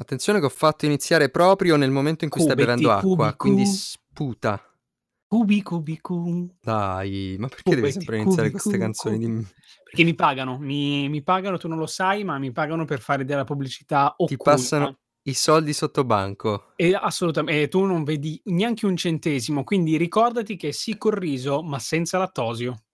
Attenzione che ho fatto iniziare proprio nel momento in cui stai Cubetti, bevendo acqua, quindi cubicu. sputa. Cubi, cubicu. Dai, ma perché devi Cubetti, sempre iniziare cubi, queste cu, canzoni cubi. di... Perché mi pagano, mi, mi pagano, tu non lo sai, ma mi pagano per fare della pubblicità Ti passano occulta. i soldi sotto banco. E assolutamente, e tu non vedi neanche un centesimo, quindi ricordati che sì col riso, ma senza lattosio.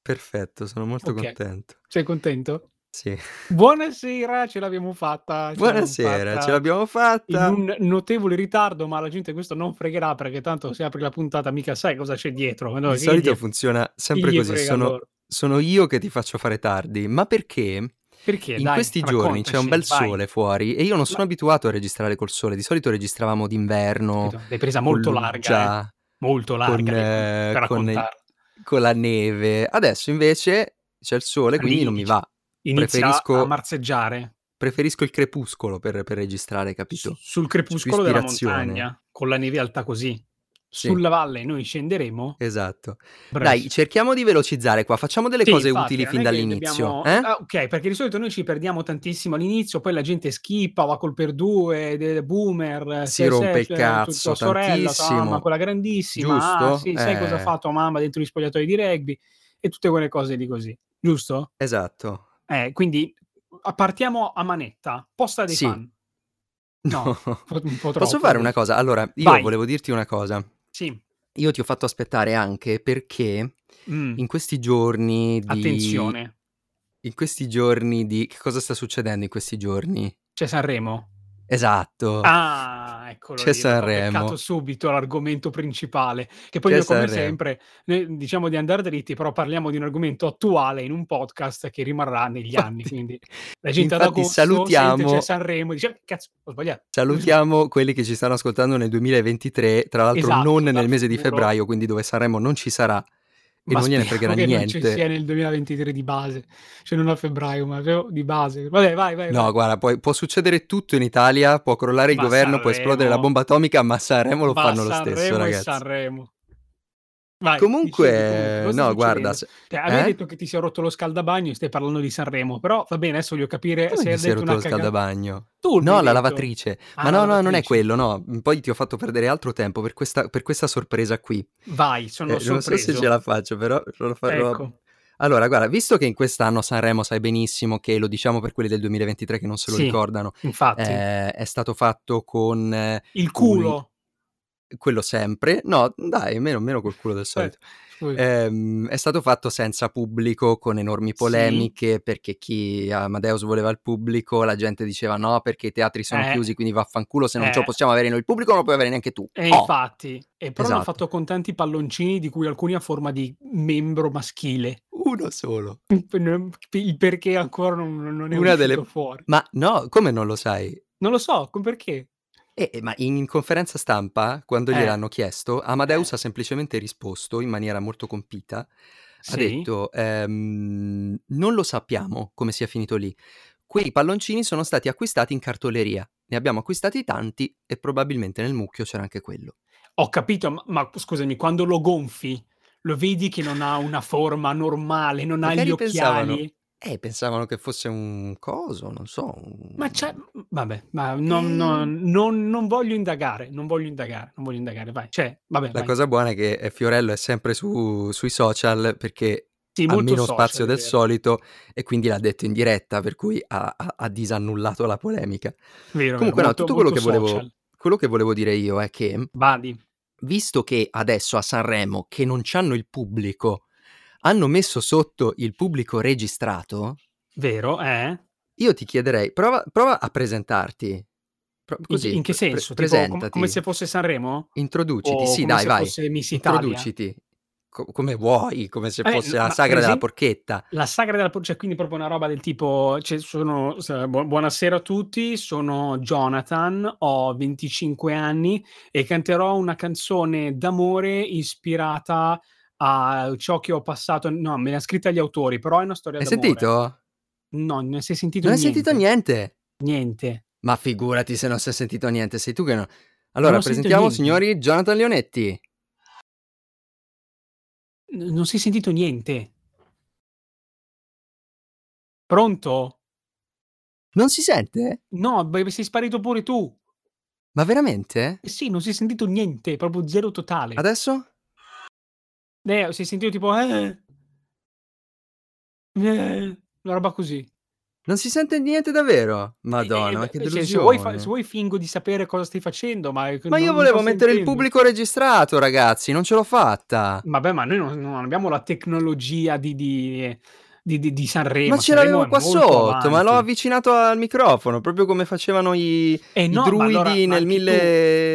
Perfetto, sono molto Ok, contento. sei contento? Sì. Buonasera, ce l'abbiamo fatta. Ce l'abbiamo Buonasera, ce fatta l'abbiamo in fatta. un notevole ritardo, ma la gente questo non fregherà perché tanto se apri la puntata mica sai cosa c'è dietro. No, Di solito gli- funziona sempre così, sono, sono io che ti faccio fare tardi, ma perché Perché? in Dai, questi giorni c'è un bel vai. sole fuori e io non sono Ma- abituato a registrare col sole, di solito registravamo d'inverno? L'hai presa con molto larga, eh? Molto con, larga presa eh, con, con la neve. Adesso invece c'è il sole, quindi non mi va. Inizia a Preferisco, marseggiare preferisco il crepuscolo per, per registrare, capito? sul C'è più crepuscolo della montagna, con la neve alta così. Sì, Sulla valle noi scenderemo. esatto. Dai, Bravissimo. cerchiamo di velocizzare qua, facciamo delle Sì, cose infatti, utili fin dall'inizio, dobbiamo... eh? Ah, ok, perché di solito noi ci perdiamo tantissimo all'inizio, poi la gente skippa, va col per due, boomer, Si rompe il tua cazzo sorella, tua mamma, quella grandissima, ah giusto? sì, sai cosa ha Eh, fatto mamma dentro gli spogliatoi di rugby e tutte quelle cose di così, giusto? esatto. Eh, quindi partiamo a manetta, posta dei Sì, fan. No, no. un po', un po' Posso fare una cosa? Allora, io Vai, volevo dirti una cosa. sì. Io ti ho fatto aspettare anche perché Mm, in questi giorni di... Attenzione, In questi giorni di... Che cosa sta succedendo in questi giorni? c'è Sanremo. Esatto, Ah, eccolo c'è lì, dopo ho Sanremo. subito l'argomento principale, che poi C'è noi come Sanremo. sempre, noi diciamo di andare dritti, però parliamo di un argomento attuale in un podcast che rimarrà negli anni, Infatti, quindi la gente ad infatti agosto sente c'è salutiamo, Sanremo e dice cazzo, ho sbagliato. salutiamo quelli che ci stanno ascoltando nel 2023, tra l'altro Esatto, non nel dal mese di febbraio, quindi dove Sanremo non ci sarà e Ma non gliene fregherà che non ci sia niente. nel 2023 di base, cioè non a febbraio, ma di base. Vabbè, vai, vai, No, vai. guarda, poi può succedere tutto in Italia, può crollare il Ma governo, può esplodere la Sanremo, bomba atomica, ma Sanremo lo ma fanno lo stesso, Sanremo ragazzi. Sanremo. Vai, comunque, no, guarda, se- Cioè, avevi eh? detto che ti si è rotto lo scaldabagno e stai parlando di Sanremo, però va bene, adesso voglio capire Come se hai si è rotto lo cagata. scaldabagno? Tu No, la detto. lavatrice. Ma Ah, la no, no, non è lavatrice. quello, no. Poi ti ho fatto perdere altro tempo per questa, per questa sorpresa qui. Vai, sono Eh, non so se ce sorpreso. la faccio, però lo farò. Ecco, Allora, guarda, visto che in quest'anno Sanremo sai benissimo che lo diciamo per quelli del 2023 che non se lo sì, ricordano, infatti. eh, è stato fatto con eh, Il un culo. Quello sempre. No, dai, meno, meno col culo del Eh, solito. Ehm, è stato fatto senza pubblico, con enormi Sì, polemiche, perché chi Amadeus voleva il pubblico, la gente diceva no, perché i teatri sono eh, chiusi, quindi vaffanculo, se non ce lo eh. possiamo avere noi il pubblico, non lo puoi avere neanche tu. E Oh, infatti, e però esatto. fatto con tanti palloncini, di cui alcuni a forma di membro maschile. Uno solo. Il perché ancora non, non è Una delle... fuori. Ma no, come non lo sai? Non lo so, perché? Eh, eh, ma in, conferenza stampa, quando Eh, gliel'hanno chiesto, Amadeus eh, ha semplicemente risposto in maniera molto compita, ha sì, detto, ehm, non lo sappiamo come sia finito lì. Quei palloncini sono stati acquistati in cartoleria. Ne abbiamo acquistati tanti e probabilmente nel mucchio c'era anche quello. ho capito, ma, ma scusami, quando lo gonfi, lo vedi che non ha una forma normale, non ha gli Magari pensavano, occhiali? Eh, pensavano che fosse un coso, non so, Ma c'è, un... vabbè, ma non, Eh, non- non- non voglio indagare, non voglio indagare, non voglio indagare, vai, cioè, vabbè, La vai. cosa buona è che eh, Fiorello è sempre su- sui social perché Sì, ha molto meno social, spazio è del vero. solito e quindi l'ha detto in diretta, per cui ha, ha- ha disannullato la polemica. Vero, vero, Comunque no, molto, tutto quello molto che volevo, social. quello che volevo dire io è che, Vadi. visto che adesso a Sanremo, che non c'hanno il pubblico, hanno messo sotto il pubblico registrato, Vero, eh? io ti chiederei, prova, prova a presentarti. Pro- In, così, in che pre- pre- senso? Tipo com- come presentati, se fosse Sanremo? introduciti, O sì dai vai, introduciti, Co- come vuoi, come se Eh, fosse n- la sagra della porchetta. la sagra della porchetta, quindi proprio una roba del tipo, cioè, sono, bu- buonasera a tutti, sono Jonathan, ho 25 anni e canterò una canzone d'amore ispirata a ciò che ho passato, no, me l'ha scritta gli autori, però è una storia Hai d'amore. sentito? No, non si è sentito Non hai sentito niente. niente? Niente. Ma figurati se non si è sentito niente, sei tu che no. Non Allora, sentito presentiamo, niente. signori, Jonathan Leonetti. N- non si è sentito niente. Pronto? Non si sente? No, beh, sei sparito pure tu. Ma veramente? Eh sì, non si è sentito niente, proprio zero totale. Adesso? Eh, si è sentito tipo eh. Eh, una roba così. Non si sente niente davvero? Eh, Madonna, ma eh, che beh, cioè, se vuoi, fa- delusione. se vuoi fingo di sapere cosa stai facendo, ma, Ma io volevo mettere il sentendo. pubblico registrato, ragazzi, non ce l'ho fatta. Vabbè, ma noi non, non abbiamo la tecnologia di, di, di, di- di Sanremo. Ma ce l'avevo qua sotto, ma l'ho avanti. avvicinato al microfono, proprio come facevano i, Eh i no, ma druidi allora, nel anche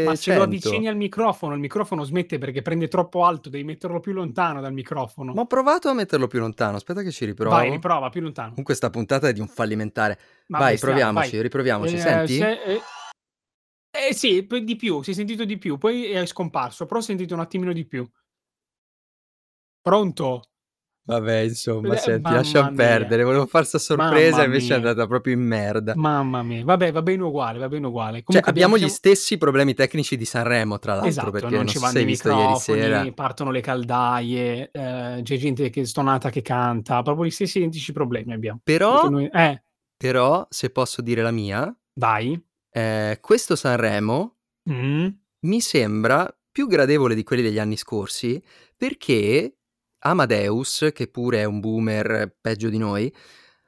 tu, ma se lo 1100. avvicini al microfono, il microfono smette perché prende troppo alto, devi metterlo più lontano dal microfono. Ma ho provato a metterlo più lontano, aspetta che ci Vai, riprovo. riprova, più lontano. Comunque sta puntata è di un fallimentare. Ma Vai, bestiale, proviamoci, vai. riproviamoci, Eh, senti? se- eh, eh sì, di più, si è sentito di più, poi è scomparso, però ho sentito un attimino di più. Pronto? Vabbè, insomma, Eh, senti, mamma lasciam mia. perdere, volevo far sta sorpresa, Mamma invece è mia. andata proprio in merda. Mamma mia, vabbè, va bene uguale, va bene uguale. Cioè, Comunque abbiamo gli stessi problemi tecnici di Sanremo, tra l'altro, Esatto, perché non non ci vanno i sera. microfoni, partono le caldaie, eh, c'è gente che stonata che canta, proprio gli stessi identici problemi abbiamo. Però, noi- Eh, però, se posso dire la mia, vai. eh, questo Sanremo Mm. mi sembra più gradevole di quelli degli anni scorsi perché Amadeus, che pure è un boomer peggio di noi,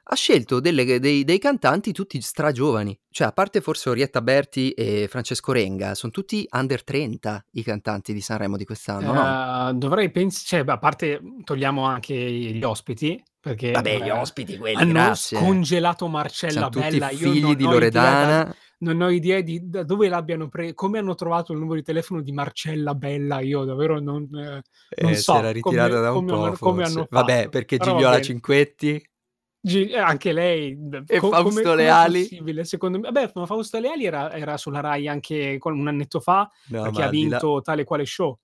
ha scelto delle- dei, dei cantanti tutti stragiovani. Cioè, a parte forse Orietta Berti e Francesco Renga, sono tutti under 30 i cantanti di Sanremo di quest'anno, no? Eh, dovrei pensare, cioè, a parte togliamo anche gli ospiti, perché Vabbè, gli eh, ospiti quelli, hanno grazie. scongelato Marcella Sono tutti Bella. Io figli non di ho idea Loredana. Non ho idea di da dove l'abbiano preso, come hanno trovato il numero di telefono di Marcella Bella. Io davvero non, eh, non Eh, so si era ritirata come, da un come po', hanno- come hanno Vabbè, fatto. perché Gigliola. Cinquetti Gi- eh, anche lei e co- Fausto come, Leali. possibile secondo me vabbè ma Fausto Leali era, era sulla Rai anche con- un annetto fa No, perché ha di là... vinto tale quale show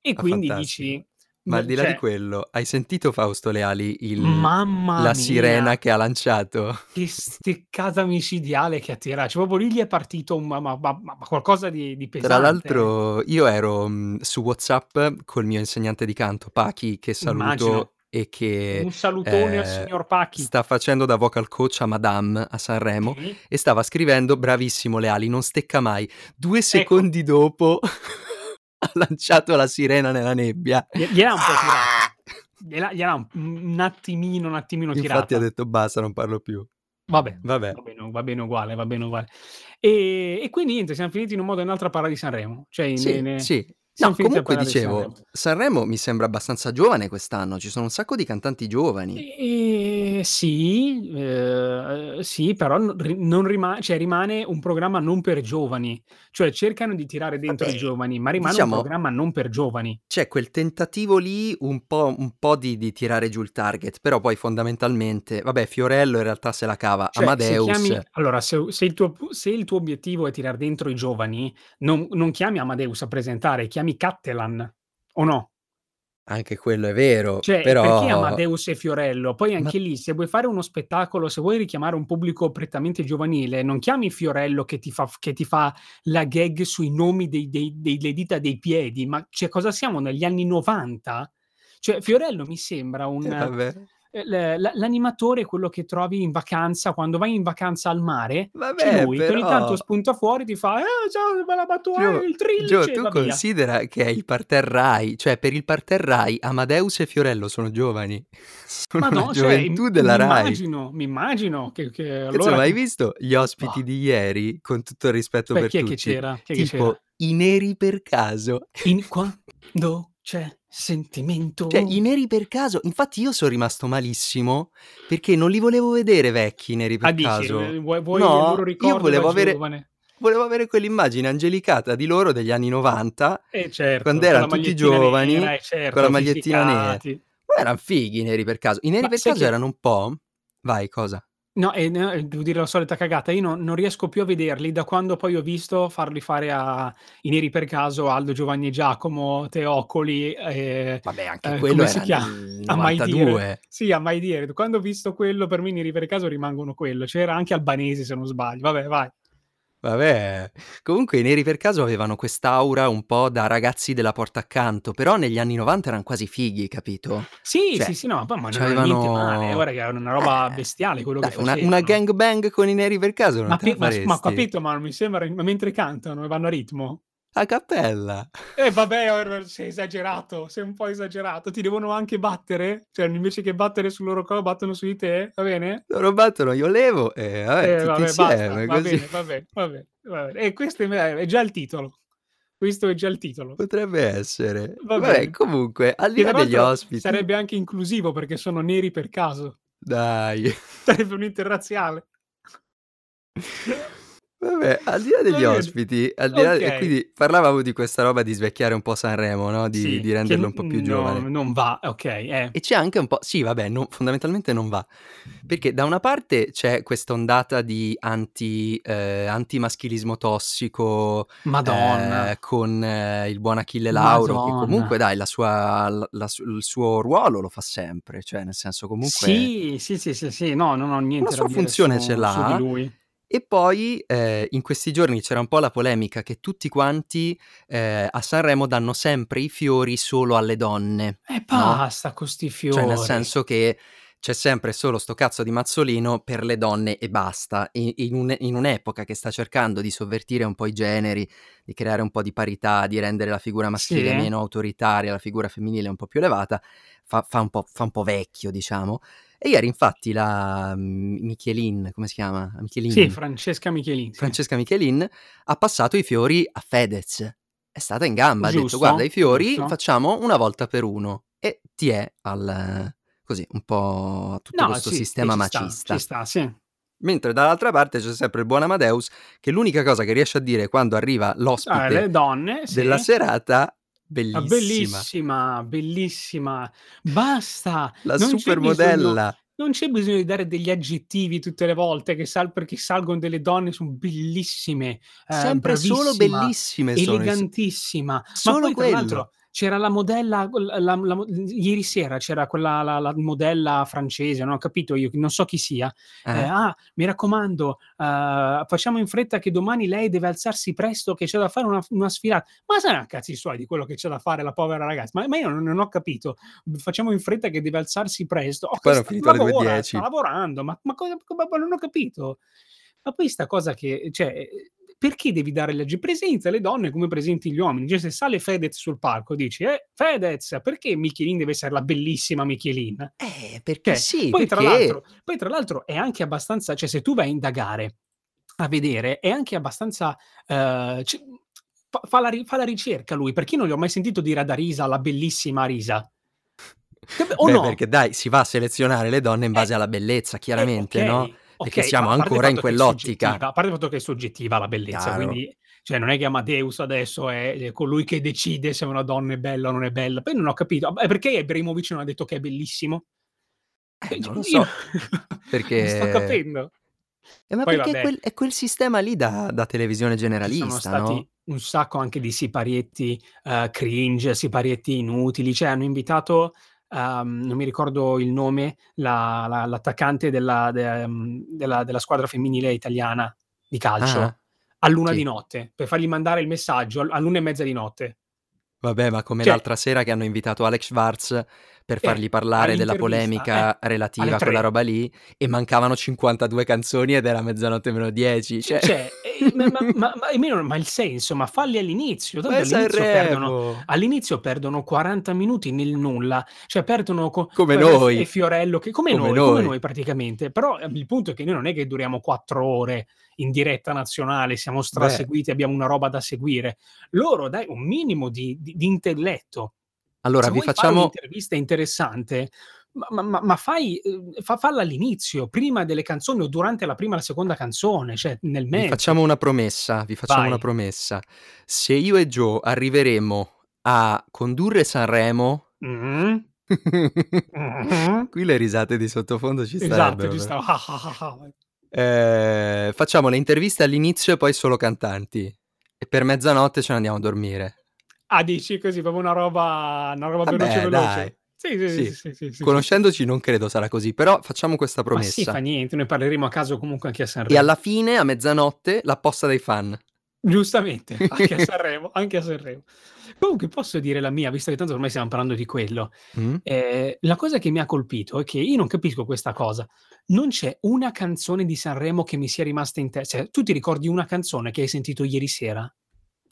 e Ah, quindi fantastico. dici Ma al di là di cioè, quello, hai sentito Fausto Leali, il- la mia sirena che ha lanciato? che steccata micidiale che attira cioè proprio lì gli è partito un, ma, ma- ma- qualcosa di, di pesante Tra l'altro, io ero mh, su WhatsApp col mio insegnante di canto, Pachi, che saluto immagino e che un salutone al eh, signor Pacchi sta facendo da vocal coach a Madame a Sanremo Sì. e stava scrivendo bravissimo Leali, non stecca mai. Due ecco secondi dopo ha lanciato la sirena nella nebbia. gli- gliel'ha un po' tirata gliel'ha, gliel'ha un, un attimino un attimino Infatti tirata ha detto basta, non parlo più. Vabbè, Vabbè. va bene, va bene uguale, va bene uguale. E, e quindi niente, siamo finiti in un modo o in un altro a parlare di Sanremo. Cioè, ne- Sì, ne- sì. No, comunque dicevo, Sanremo. Sanremo mi sembra abbastanza giovane quest'anno, ci sono un sacco di cantanti giovani. E- sì, eh, sì, però rima- cioè, rimane un programma non per giovani. Cioè cercano di tirare dentro i Vabbè, giovani, ma rimane un diciamo, programma non per giovani. c'è quel tentativo lì un po', un po' di, di tirare giù il target, però poi fondamentalmente, vabbè, Fiorello in realtà se la cava, Cioè, se Amadeus, chiami, allora, se, se il tuo, se il tuo obiettivo è tirare dentro i giovani, non, non chiami Amadeus a presentare, chiami Cattelan, o no? anche quello è vero, Cioè, perché però... Amadeus e Fiorello? Poi Ma anche lì, se vuoi fare uno spettacolo, se vuoi richiamare un pubblico prettamente giovanile, non chiami Fiorello che ti fa, che ti fa la gag sui nomi dei- dei- delle dita dei piedi, ma cioè, cosa siamo negli anni 90? Cioè, Fiorello mi sembra un... eh, eh, L'animatore è quello che trovi in vacanza, quando vai in vacanza al mare, c'è vabbè, lui che ogni tanto però... spunta fuori, ti fa, eh, ciao, bella battuta, Gio, eh, il Gio, trillice, tu va via. considera che è il parterre Rai, cioè per il parterre Rai Amadeus e Fiorello sono giovani, sono Ma no, cioè, gioventù della mi Rai. immagino, mi immagino che, che Insomma, allora... hai che- visto gli ospiti Boh. di ieri, con tutto il rispetto Beh, per chi è che tutti, c'era? Chi è che c'era? tipo i neri per caso. In quando c'è sentimento. Cioè, i neri per caso, infatti io sono rimasto malissimo perché non li volevo vedere vecchi i neri Ah, per dici, caso. eh, vuoi, vuoi No, io volevo avere, volevo avere quell'immagine angelicata di loro degli anni 90, Eh certo, quando erano tutti giovani, nera, eh, certo, con la magliettina nera. Ma erano fighi i neri per caso. I neri Ma per caso che... erano un po'... Vai, cosa? No, e no, e devo dire la solita cagata, io non, non riesco più a vederli da quando poi ho visto farli fare a i neri per caso, Aldo, Giovanni e Giacomo, Teocoli, eh, Vabbè, anche eh, quello come si era chiama? nel A mai dire. 92. Sì, a mai dire. Quando ho visto quello, per me i neri per caso rimangono quello. C'era anche Albanesi, se non sbaglio. Vabbè, vai. Vabbè, comunque i Neri per caso avevano quest'aura un po' da ragazzi della porta accanto, però negli anni '90 eran quasi fighi, capito? Sì, Cioè, sì, sì, no, ma non era niente male, guarda che era una roba eh, bestiale quello che dai, una una facevano. gangbang con i Neri per caso non Ma te pi ma ma ho capito, ma non mi sembra mentre cantano e vanno a ritmo? A cappella. Eh vabbè, sei esagerato, sei un po' esagerato. Ti devono anche battere? Cioè, invece che battere sul loro corpo battono su di te? Va bene? Loro battono, io levo e vabbè, Eh vabbè, insieme, va bene, va bene, va bene, va bene. E questo è già il titolo. Questo è già il titolo. Potrebbe essere. Va Vabbè, bene. comunque, al di là degli ospiti sarebbe anche inclusivo perché sono neri per caso. Dai. Sarebbe un interrazziale. Vabbè, al di là degli bene, ospiti, al di là e okay. quindi parlavamo di questa roba di svecchiare un po' Sanremo, no, di Sì, di renderlo un po' più no giovane. non va, okay, eh. E c'è anche un po' sì vabbè, no fondamentalmente non va. Perché da una parte c'è questa ondata di anti ehm, antimaschilismo tossico, Madonna. con il buon Achille Lauro che comunque Madonna. dai la sua la su il suo ruolo lo fa sempre, cioè nel senso comunque Sì, sì, sì, sì, sì, no, non ho niente da sua dire funzione ce su su di l'ha. lui. E poi, ehm, in questi giorni c'era un po' la polemica che tutti quanti, ehm, a Sanremo danno sempre i fiori solo alle donne, E no? basta con 'sti Cioè nel fiori. senso che c'è sempre solo 'sto cazzo di mazzolino per le donne e basta. In un in un'epoca che sta cercando di sovvertire un po' i generi, di creare un po' di parità, di rendere la figura maschile Sì. meno autoritaria, la figura femminile un po' più elevata, fa fa un po' fa un po' vecchio diciamo. E ieri infatti la M Michelin, come si chiama? La Sì, Michelin? Francesca Michelin, sì. Francesca Michelin ha passato i fiori a Fedez. È stata in gamba, ha detto: "Guarda Giusto, i fiori giusto. facciamo una volta per uno." E tiè al così, un po' tutto No, questo sì, sistema ci sta, macista. ci sta, sì. Mentre dall'altra parte c'è sempre il buon Amadeus che l'unica cosa che riesce a dire quando arriva l'ospite le donne, della sì. serata: Ah, "Bellissima." bellissima, bellissima. Basta, La non c'è bisogno supermodella. non c'è bisogno di dare degli aggettivi tutte le volte che sal perché salgono delle donne, son bellissime, ehm, Sempre solo bellissime sono elegantissima. Ma Solo poi tra quello. l'altro c'era la modella la la ieri sera c'era quella la la modella francese, non ho capito io, non so chi sia. Eh. Ehm: "Ah, mi raccomando, uhm, facciamo in fretta che domani lei deve alzarsi presto che c'è da fare una una sfilata." Ma saran cazzi suoi di quello che c'è da fare la povera ragazza? Ma ma io non non ho capito. Facciamo in fretta che deve alzarsi presto. Oh, poi sta finito alle lavora, 2:10. sta lavorando, ma ma cosa ma non ho capito. Ma poi 'sta cosa che cioè, perché devi dare gli agge presenta le donne come presenti gli uomini. Cioè se sale Fedez sul palco dici: "Eh, Fedez, perché Michelin deve essere la bellissima Michelin?" Eh, perché Cioè, sì, poi tra perché l'altro poi tra l'altro è anche abbastanza cioè se tu vai a indagare, a vedere, è anche abbastanza, ehm, c fa la fa la ricerca lui, perché io non gli ho mai sentito dire ad Arisa la bellissima Arisa. Che be o Beh, no? perché dai, si va a selezionare le donne in Eh. base alla bellezza Eh, chiaramente, no, okay, perché siamo ancora in quell'ottica. a parte il fatto che è soggettiva la bellezza, Chiaro. quindi cioè non è che Amadeus adesso è colui che decide se una donna è bella o non è bella. Poi non ho capito, perché Ibrahimovic non ha detto che è bellissimo? Eh, E c non lo so, non sto perché capendo. Eh, ma Poi perché è quel è quel sistema lì da da televisione Ci sono generalista, stati no? un sacco anche di siparietti, ehm, cringe, siparietti inutili. Cioè hanno invitato, uhm, non mi ricordo il nome, la la l'attaccante della de mhmm, della della squadra femminile italiana di calcio all'1 di Sì. notte, per fargli mandare il messaggio al all'1 e mezza di notte. Vabbè, ma come Cioè l'altra sera che hanno invitato Alex Schwarz per fargli Eh, parlare della all'intervista, eh, polemica relativa a quella 3. roba lì e mancavano 52 canzoni ed era mezzanotte meno 10, cioè Cioè, ma ma ma ma ma il senso, ma falli all'inizio, all'inizio perdono all'inizio perdono 40 minuti nel nulla, cioè perdono co Come con Ref e noi. Fiorello che come Come noi, come noi. noi praticamente. Però, ehm, il punto è che noi non è che duriamo 4 ore in diretta nazionale, siamo Beh. straseguiti, abbiamo una roba da seguire. Loro dai, un minimo di di di intelletto. Allora Se vi facciamo un'intervista interessante, ma ma ma fai uhm, fa falla all'inizio, prima delle canzoni o durante la prima e la seconda canzone, cioè nel vi facciamo mezzo. una promessa, vi facciamo una Vai. promessa. Se io e Gio arriveremo a condurre Sanremo Mh-mh. Mh-mh. qui le risate di sottofondo ci Esatto, starebbero ci però. sta "ah, ah, ah, ah". Ehm, facciamo le interviste all'inizio e poi solo cantanti. E per mezzanotte ce ne andiamo a dormire. Ah, dici così, proprio una roba una roba veloce, Vabbè dai, veloce. Sì, sì, sì, Sì, sì, sì, conoscendoci non credo sarà così, però facciamo questa Ma sì, fa promessa. niente, noi parleremo a caso comunque anche a E alla Sanremo. fine, a mezzanotte, la posta dei fan. Giustamente, anche a Sanremo, anche a Sanremo. Comunque posso dire la mia, visto che tanto ormai stiamo parlando di quello. Mh. Ehm, la cosa che mi ha colpito è che io non capisco questa cosa. Non c'è una canzone di Sanremo che mi sia rimasta in te cioè, tu ti ricordi una canzone che hai sentito ieri sera?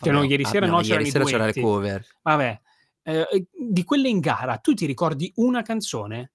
Cioè no, ieri ah, sera no, no, ieri sera c'era le duetti. cover. Vabbè, ehm, e di quelle in gara, tu ti ricordi una canzone?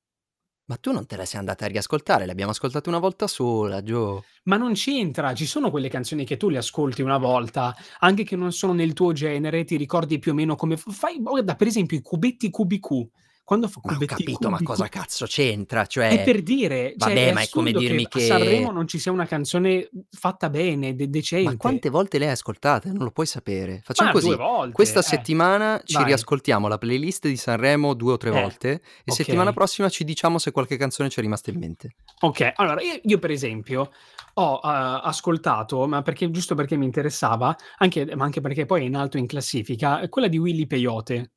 Ma tu non te la sei andata a riascoltare? Le abbiamo ascoltate una volta sola, Gio. Ma non c'entra, ci sono quelle canzoni che tu le ascolti una volta, anche che non sono nel tuo genere, ti ricordi più o meno come fai guarda per esempio i cubetti Cubi-Q, quando fa Ma ho capito, ma cosa cazzo c'entra? È Cioè per dire, cioè vabbè, è ma è come assurdo che dirmi a Sanremo che non ci sia una canzone, fatta bene, de Ma decente. quante volte le hai ascoltate? Non lo puoi sapere. Facciam Ma 2 così: volte, questa eh. settimana ci Vai. riascoltiamo la playlist di Sanremo 2 o 3 Eh, volte e settimana okay. prossima ci diciamo se qualche canzone ci è rimasta in mente. Okay, allora io io per esempio ho, uhm, ascoltato, ma perché giusto perché mi interessava, anche ma anche perché poi è in alto in classifica, quella di Willy Peyote.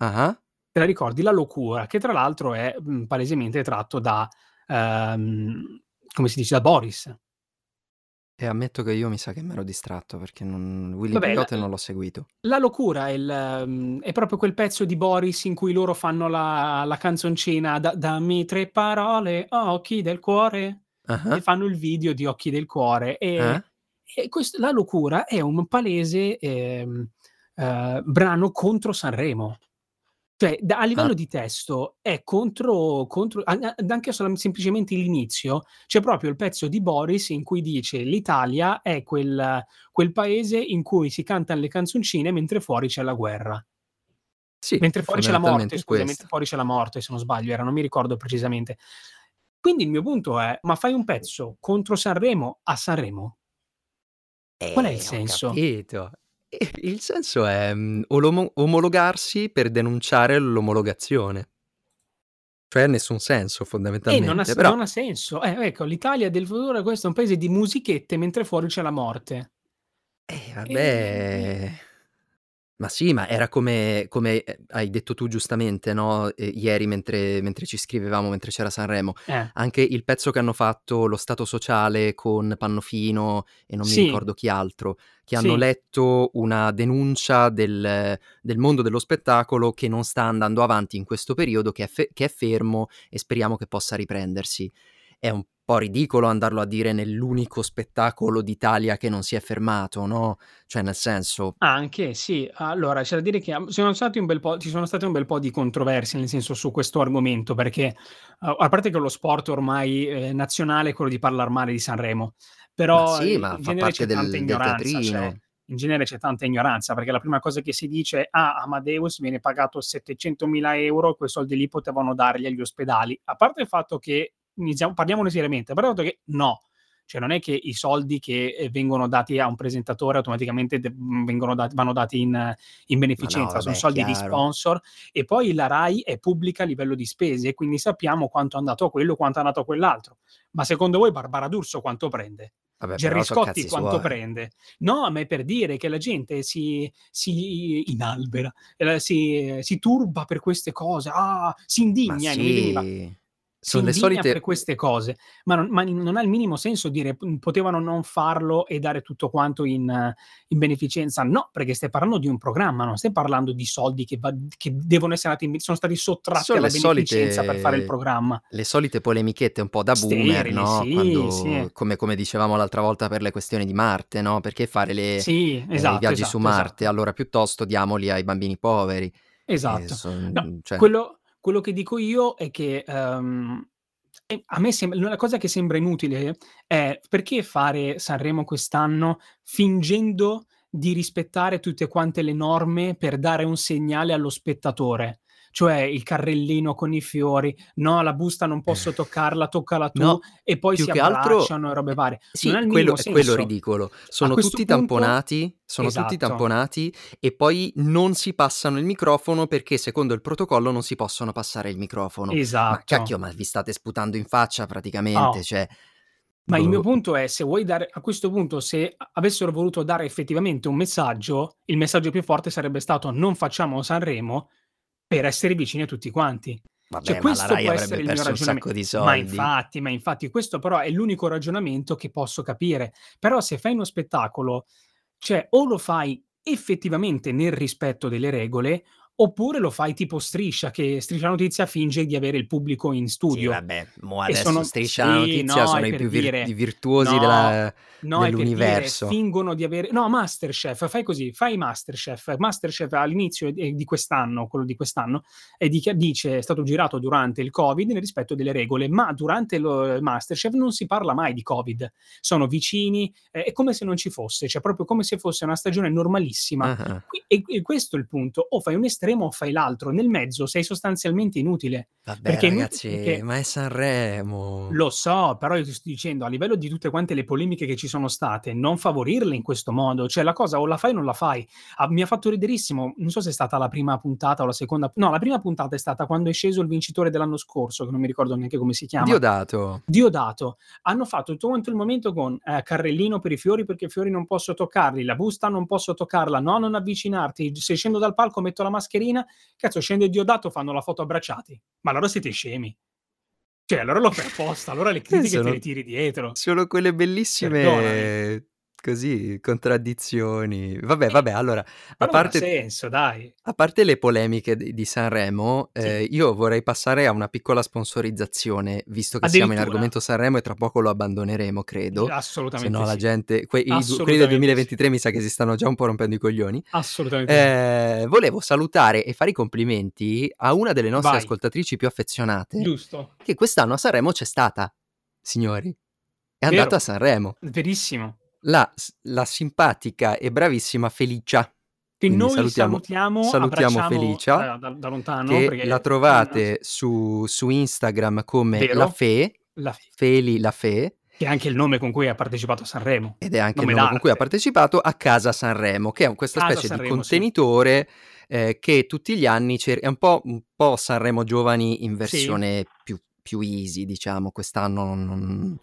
Ah-ah. Te la ricordi? La locura, che tra l'altro è, mhmm, palesemente tratto da, ehm, come si dice, da Boris. E ammetto che io mi sa che m'ero distratto perché non Willy Vabbè, l non l'ho seguito. La locura è il mhmm, è proprio quel pezzo di Boris in cui loro fanno la la canzoncina "Da dammi 3 parole, occhi del cuore", e Ah-ah. fanno il video di Occhi del cuore. Eh? E e quest La locura è un palese, ehm, ehm, brano contro Sanremo. Cioè, da a Ah. livello di testo è contro contro anche solam semplicemente l'inizio, c'è proprio il pezzo di Boris in cui dice: "L'Italia è quel quel paese in cui si cantan le canzoncine mentre fuori c'è la guerra". Sì, Mentre fuori c'è la morte, scusa, mentre fuori c'è la morte se non sbaglio era, non mi ricordo precisamente. Quindi il mio punto è: ma fai un pezzo contro Sanremo a Sanremo? Qual è il Eh, ho senso? capito. Il senso è, mhmm, olomo omologarsi per denunciare l'omologazione. Cioè nessun senso Eh, non ha fondamentalmente, però non ha senso. Eh, ecco, l'Italia del futuro questo è un paese di musichette mentre fuori c'è la morte. Eh, vabbè ma sì, ma era come come, ehm, hai detto tu giustamente, no, ehm, ieri mentre mentre ci scrivevamo, mentre c'era Sanremo. Eh. Anche il pezzo che hanno fatto Lo Stato Sociale con Pannofino e non mi Sì. ricordo chi altro, che hanno Sì. letto una denuncia del del mondo dello spettacolo che non sta andando avanti in questo periodo, che è fe che è fermo e speriamo che possa riprendersi. È un po' ridicolo andarlo a dire nell'unico spettacolo d'Italia che non si è fermato, no, cioè nel senso Anche, sì. Allora c'è da dire che am sono stati un bel po' ci sono state un bel po' di controversie, nel senso su questo argomento, perché a a parte che lo sport ormai, ehm, nazionale è quello di parlar male di Sanremo, Ma però, sì, ehm, ma fa parte del del cioè in genere c'è tanta ignoranza, perché la prima cosa che si dice è: "Ah, Amadeus viene pagato 700.000 € e quei soldi lì potevano darli agli ospedali". A parte il fatto che iniziamo parliamone seriamente, fatto che no, cioè non è che i soldi che, ehm, vengono dati a un presentatore automaticamente de mhmm, vengono dat vanno dati in in no, beneficenza, son vabbè, soldi di chiaro. sponsor e poi la Rai è pubblica a livello di spese e quindi sappiamo quanto è andato a quello, quanto è andato a quell'altro. Ma secondo voi Barbara D'Urso quanto prende? Vabbè, Gerry però so' Scotti quanto suoi. prende? No, ma è per dire che la gente si si inalbera, ehm, si si turba per queste cose. Ah, si indigna, eh, sì, Si son le indigna per solite queste cose, ma non ma non ha il minimo senso dire: "Mhmm, potevano non farlo e dare tutto quanto in in beneficenza". No, perché stai parlando di un programma, non stai parlando di soldi che va che devono essere andati in sono stati sottratti Son alla le beneficenza per fare il solite programma. le solite polemichette un po' da boomer, Sterili, no, sì, sì. quando come come dicevamo l'altra volta per le questioni di Marte, no, perché fare le Sì, ehm, i esatto, viaggi su esatto, Marte? esatto. Allora piuttosto diamoli ai bambini poveri. E Esatto. No, son cioè quello quello che dico io è che, e a me sem la cosa che sembra inutile è: perché fare Sanremo quest'anno fingendo di rispettare tutte quante le norme per dare un segnale allo spettatore? Cioè il carrellino con i fiori: "No, la busta non posso toccarla, toccala tu", No, e poi si che altro abbracciano e robe eh, varie. Non sì, il quello minimo è quello ridicolo. Sono tutti punto tamponati sono tutti esatto. tamponati e poi non si passano il microfono perché secondo il protocollo non si possono passare il microfono. Ma Esatto. cacchio, ma vi state sputando in faccia praticamente, Oh. cioè Ma il mio boh. punto è: se vuoi dare a questo punto, se avessero voluto dare effettivamente un messaggio, il messaggio più forte sarebbe stato: "Non facciamo Sanremo Per essere vicini a tutti quanti. Cioè Vabbè, ma la questo Rai può essere il mio perso un ragioname sacco di ma infatti, ma infatti, questo però è l'unico ragionamento che posso capire. Però se fai uno spettacolo, cioè o lo fai effettivamente nel rispetto delle regole, oppure lo fai tipo Striscia, che Striscia Notizia finge di avere il pubblico in Sì, studio. vabbè, mo' adesso sono Striscia sì, Notizia no, sono è i più vir dire virtuosi no, della no, è per dire, dell'universo. fingono di avere no, Masterchef, fai così, fai Masterchef. Masterchef all'inizio, di quest'anno, quello di quest'anno, e dichia dice è stato girato durante il Covid nel rispetto delle regole, ma durante lo Masterchef non si parla mai di Covid. Sono vicini, è è come se non ci fosse, cioè proprio come se fosse una stagione normalissima. Qui e e questo è il punto, o fai un estremo o fai l'altro, nel mezzo sei sostanzialmente inutile. Vabbè Perché ragazzi, perché ma è Sanremo. lo so, però io ti sto dicendo, a livello di tutte quante le polemiche che ci sono state, non favorirle in questo modo. Cioè la cosa o la fai o non la fai. Ah, mi ha fatto riderissimo, non so se è stata la prima puntata o la seconda no, la prima puntata è stata quando è sceso il vincitore dell'anno scorso, che non mi ricordo neanche come si chiama. Diodato. Diodato. Hanno fatto tutto quanto il momento con, ehm, carrellino per i fiori perché i fiori non posso toccarli, la busta non posso toccarla, no, non avvicinarti, se scendo dal palco metto la mascherina. Cazzo, scende Diodato, fanno la foto abbracciati. Ma allora siete scemi. Cioè allora lo fai apposta, allora le critiche te sono le tiri dietro. sono quelle Perdonami. Così, contraddizioni. Vabbè, Eh, vabbè, allora, a parte senso, dai. a parte le polemiche di Sanremo, Sì. ehm, io vorrei passare a una piccola sponsorizzazione, visto che siamo in argomento Sanremo e tra poco lo abbandoneremo, credo. Se Assolutamente no la sì. gente que du quelli del Assolutamente sì. 2023 mi sa che si stanno già un po' rompendo i coglioni. Assolutamente. Ehm, volevo salutare e fare i complimenti a una delle nostre Vai. ascoltatrici più affezionate, Giusto. che quest'anno a Sanremo c'è stata, signori. È Vero. andata a Sanremo. Verissimo. La la simpatica e bravissima Felicia. Che Quindi noi salutiamo salutiamo, salutiamo Felicia, da da da lontano che perché la trovate su su Instagram come Vero. La Fe, La Fe. Feli La Fe. Che è anche il nome con cui ha partecipato a Sanremo. Ed è anche Nome il nome con cui ha partecipato a Casa Sanremo, che è questa Casa specie di Sanremo, sì. contenitore, ehm, che tutti gli anni cer è un po' un po' Sanremo Giovani in Sì. versione più più easy, diciamo. Quest'anno non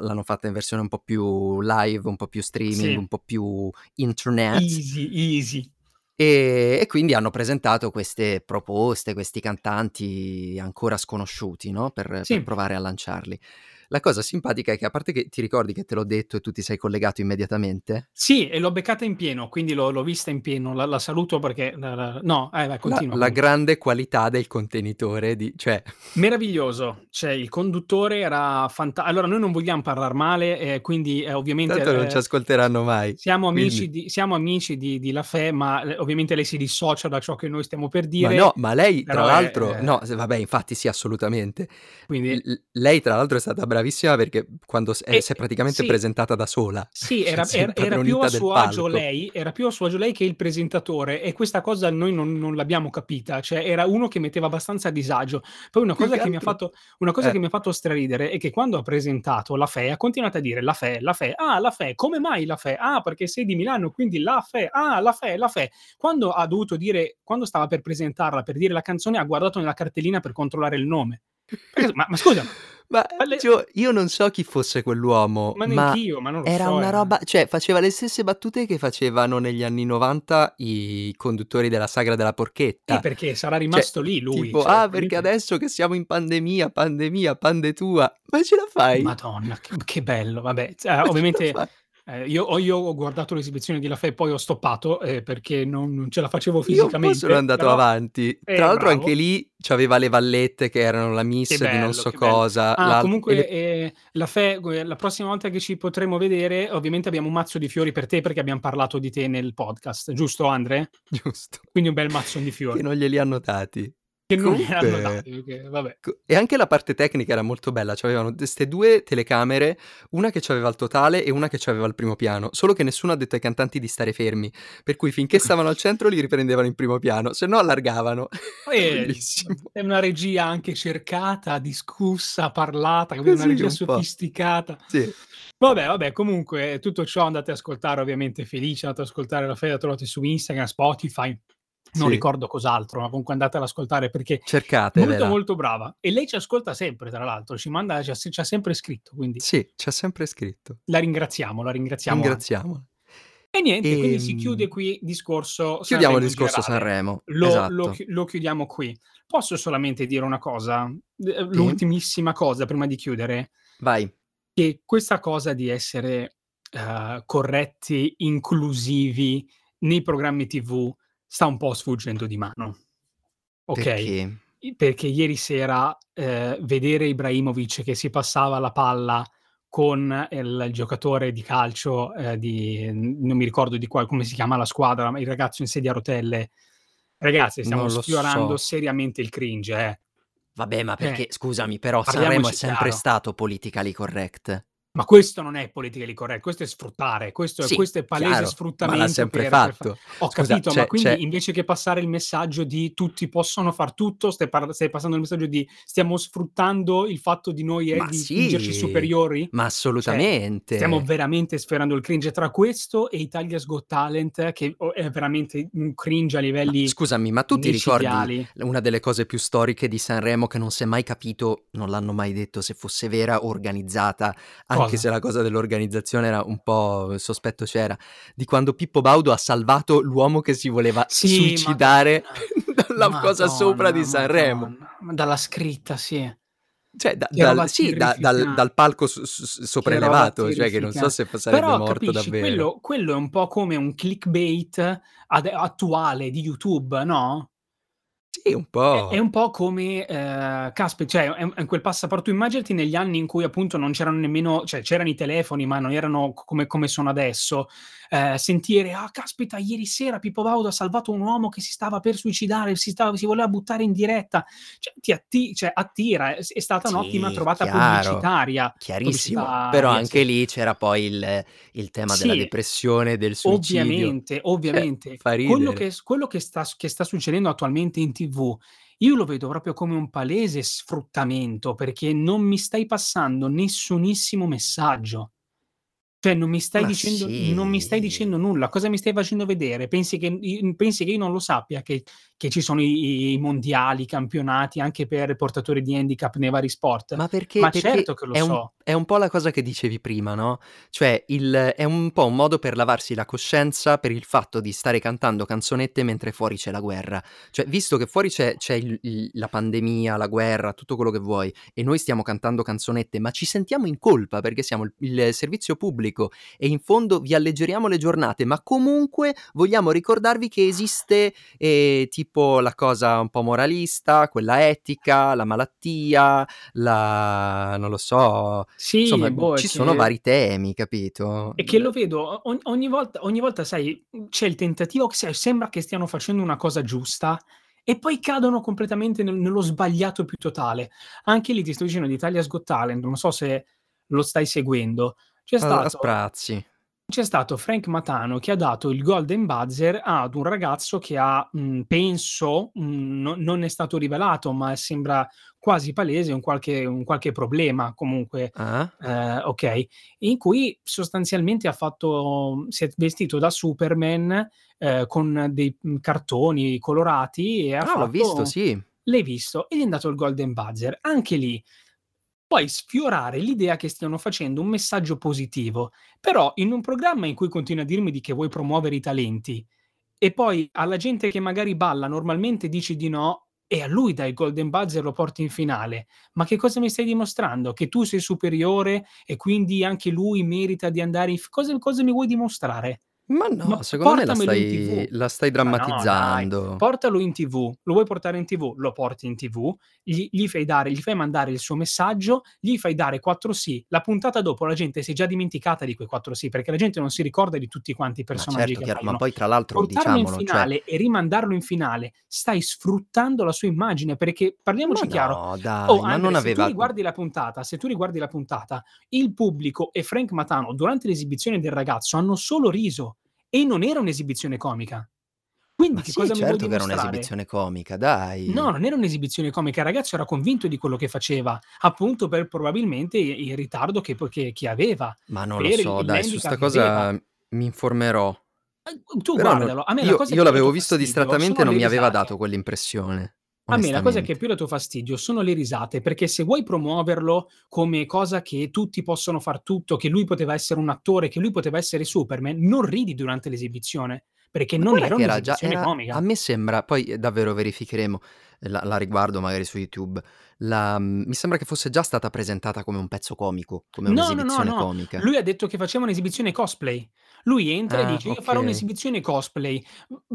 l'hanno fatta in versione un po' più live, un po' più streaming, Sì. un po' più internet. Easy, easy. E e quindi hanno presentato queste proposte, questi cantanti ancora sconosciuti, no, per per Sì. provare a lanciarli. La cosa simpatica è che a parte che ti ricordi che te l'ho detto e tu ti sei collegato immediatamente? Sì, e l'ho beccata in pieno, quindi l'ho l'ho vista in pieno. La la saluto perché la la no, eh, vai continua, la grande qualità del contenitore di cioè Meraviglioso. Cioè il conduttore era fanta allora noi non vogliam parlar male, e quindi, ehm, ovviamente, tanto non ci ehm, ascolteranno mai, siamo amici quindi di siamo amici di di La Fe, ma, ehm, ovviamente lei si dissocia da ciò che noi stiamo per Ma dire, no, ma lei tra l'altro è no, s vabbè infatti sì, assolutamente. Quindi l lei tra l'altro è stata bravissima perché quando s E si è praticamente sì. presentata da sola, Sì, cioè era si è era era più a suo agio palco. lei era più a suo agio lei che il presentatore e questa cosa noi non non l'abbiamo capita, cioè era uno che metteva abbastanza a disagio. Poi una cosa che che mi fatto una cosa eh. che mi ha fatto straridere è che quando ha presentato La Fe ha continuato a dire: "La Fe, La Fe, ah La Fe, come mai La Fe? Ah perché sei di Milano quindi La Fe, ah La Fe, La Fe". Quando ha dovuto dire quando stava per presentarla, per dire la canzone, ha guardato nella cartellina per controllare il nome. Perché ma ma scusa Ma ma le Gio, io non so chi fosse quell'uomo, Ma neanch'io, ma non lo era so, una eh. roba cioè faceva le stesse battute che facevano negli anni '90 i conduttori della sagra della Eh, porchetta. perché sarà Cioè, rimasto lì lui, tipo: cioè "Ah, perché adesso che siamo in pandemia, pandemia, pande tua". Ma ce la fai? Madonna, che che bello, vabbè. La ovviamente, ehm, io ho io ho guardato l'esibizione di La Fe e poi ho stoppato, ehm, perché non non ce la facevo Io un po' sono fisicamente, andato però avanti. eh, Tra l'altro bravo. anche lì c'aveva le vallette che erano la Che miss di non bello, so che bello. cosa, Ah, comunque, le ehm, La Fe la prossima volta che ci potremo vedere, ovviamente abbiamo un mazzo di fiori per te, perché abbiam parlato di te nel podcast, giusto Andre? Giusto. Quindi un bel mazzo di Che fiori. non glieli hanno dati. Che non gliel'hanno Comunque dati, perché vabbè. e anche la parte tecnica era molto bella, c'avevano d 'ste 2 telecamere, una che c'aveva il totale e una che c'aveva il primo piano, solo che nessuno ha detto ai cantanti di stare fermi, per cui finché stavano al centro li riprendevano in primo piano, se no allargavano. Eh, Bellissimo. è una regia anche cercata, discussa, parlata, una Così regia un sofisticata. Sì. Vabbè, vabbè, comunque tutto ciò andate a ascoltare ovviamente Felice, andate ad ascoltare La Fe, la trovate su Instagram, Spotify, non Sì. ricordo cos'altro, ma comunque andate ad ascoltare perché molto, Cercatevela. molto brava. E lei ci ascolta sempre, tra l'altro, ci manda ci ha ci ha sempre scritto, quindi Sì, c'ha sempre scritto. la ringraziamo, la ringraziamo anche. Ringraziamola. E niente, quindi si chiude Ehm qui discorso Chiudiamo il Sanremo in discorso. Sanremo, Lo lo esatto. chi lo chiudiamo qui. Posso solamente dire una cosa? Sì. l'ultimissima cosa prima di chiudere? Vai. Che questa cosa di essere, ehm, corretti, inclusivi nei programmi TV sta un po' sfuggendo di mano. Okay? Perché? Perché ieri sera, ehm, vedere Ibrahimovic che si passava la palla con il giocatore di calcio, ehm, di non mi ricordo di qual come si chiama la squadra, ma il ragazzo in sedia a rotelle. Ragazzi, stiamo sfiorando so. seriamente il cringe, eh. Vabbè, ma Eh, perché scusami, però Sanremo è sempre chiaro. stato politically correct. Ma questo non è politically correct, questo è sfruttare, questo è Sì, questo è palese chiaro, ma l'ha sfruttamento sempre per per fa fatto. ho Scusa, capito, ma c'è c'è quindi invece che passare il messaggio di tutti possono far tutto, stai par stai passando il messaggio di stiamo sfruttando il fatto di noi e Ma di fingerci sì, superiori? ma Cioè, stiamo assolutamente. veramente sferrando il cringe tra questo e Italia's Got Talent che o è veramente un cringe a Ma livelli scusami, ma tu ti ricordi una delle cose più storiche di Sanremo che non s'è mai capito, non l'hanno mai detto se fosse vera o organizzata, anche se la cosa dell'organizzazione era un po' sospetto c'era, di quando Pippo Baudo ha salvato l'uomo che si voleva Sì, suicidare madonna, dalla cosa sopra di madonna, Sanremo. madonna, dalla scritta, sì. Cioè da Che dal sì, da dal dal palco s s che sopraelevato, cioè che non so se sarebbe Però morto capisci, davvero. quello quello è un po' come un clickbait ade attuale di YouTube, no? Sì, un È è po'. un po' come, ehm, caspi cioè è è quel passaporto immaginati negli anni in cui appunto non c'erano nemmeno cioè c'erano i telefoni, ma non erano come come sono adesso, ehm, sentire: "Ah caspita, ieri sera Pippo Baudo ha salvato un uomo che si stava per suicidare, si stava si voleva buttare in diretta." Cioè ti atti cioè attira, è stata un'ottima Sì, trovata chiaro, pubblicitaria chiarissimo. Però pubblicitaria, anche sì. lì c'era poi il il tema della Sì. depressione, del suicidio. Ovviamente, Cioè, ovviamente. fa Quello che quello che sta che sta succedendo attualmente in TV, io lo vedo proprio come un palese sfruttamento, perché non mi stai passando nessunissimo messaggio. Cioè non mi stai Ma dicendo non mi stai sì. dicendo nulla. Cosa mi stai facendo vedere? Pensi che pensi che io non lo sappia che che ci sono i i mondiali, i campionati anche per portatori di handicap nei vari sport? Ma perché Ma perché certo che lo è un so. è un po' la cosa che dicevi prima, no, cioè il è un po' un modo per lavarsi la coscienza per il fatto di stare cantando canzonette mentre fuori c'è la guerra. Cioè, visto che fuori c'è c'è il il la pandemia, la guerra, tutto quello che vuoi, e noi stiamo cantando canzonette, ma ci sentiamo in colpa perché siamo il servizio pubblico e in fondo vi alleggeriamo le giornate, ma comunque vogliamo ricordarvi che esiste, ehm, tipo la cosa un po' moralista, quella etica, la malattia, la non lo so, Sì, insomma, e boh, ci sono vari temi, capito? è che lo vedo o ogn ogni volta ogni volta sai, c'è il tentativo che se sembra che stiano facendo una cosa giusta e poi cadono completamente nel nello sbagliato più totale. Anche lì ti sto dicendo di Italia's Got Talent, non so se lo stai seguendo. C'è A a stato sprazzi. c'è stato Frank Matano che ha dato il golden buzzer ad un ragazzo che ha, mhmm, penso, mhmm, no non è stato rivelato, ma sembra quasi palese un qualche un qualche problema comunque, Ah. ehm, okay, in cui sostanzialmente ha fatto si è vestito da Superman, ehm, con dei, cartoni colorati e ha Ah, l'ho visto, fatto sì. l'hai visto? E gli han dato il golden buzzer. Anche lì puoi sfiorare l'idea che stiano facendo un messaggio positivo, però in un programma in cui continui a dirmi di che vuoi promuovere i talenti e poi alla gente che magari balla normalmente dici di no e a lui dai golden buzzer, lo porti in finale, ma che cosa mi stai dimostrando? Che tu sei superiore e quindi anche lui merita di andare in f cosa cosa mi vuoi dimostrare? Ma Ma no, secondo me la in stai la stai Ma no drammatizzando. portalo in TV. Lo vuoi portare in TV? Lo porti in TV, gli gli fai dare gli fai mandare il suo messaggio, gli fai dare 4 sì. La puntata dopo la gente si è già dimenticata di quei 4 sì, perché la gente non si ricorda di tutti quanti i Ma personaggi certo, che chiaro, ma poi tra l'altro Portarlo in diciamolo, cioè finale e rimandarlo in finale, stai sfruttando la sua immagine, perché Ma parliamoci chiaro: no oh dai, ma Andre, non se tu aveva riguardi la puntata se tu riguardi la puntata, il pubblico e Frank Matano durante l'esibizione del ragazzo hanno solo riso e non era un'esibizione comica. Quindi Ma che sì, cosa mi vuoi certo che era dimostrare? un'esibizione comica, No, dai. non era un'esibizione comica, il ragazzo era convinto di quello che faceva, appunto per probabilmente il ritardo che che che aveva, Ma non lo so, dai, su 'sta che aveva. cosa mi informerò. Uhm, tu Però guardalo, a me la io cosa io l'avevo visto fastidio distrattamente e non mi aveva dato quell'impressione, A me la cosa che più dato fastidio sono le risate, perché se vuoi promuoverlo come cosa che tutti possono far tutto, che lui poteva essere un attore, che lui poteva essere Superman, non ridi durante l'esibizione, perché Ma non era era già un'esibizione era a comica. me sembra poi, ehm, davvero verificheremo, la la riguardo magari su YouTube, la mhmm, mi sembra che fosse già stata presentata come un pezzo comico, come No, no, no, un'esibizione no. comica. Lui ha detto che faceva un'esibizione cosplay. Lui entra e Ah, dice: "Io farò okay. un'esibizione cosplay."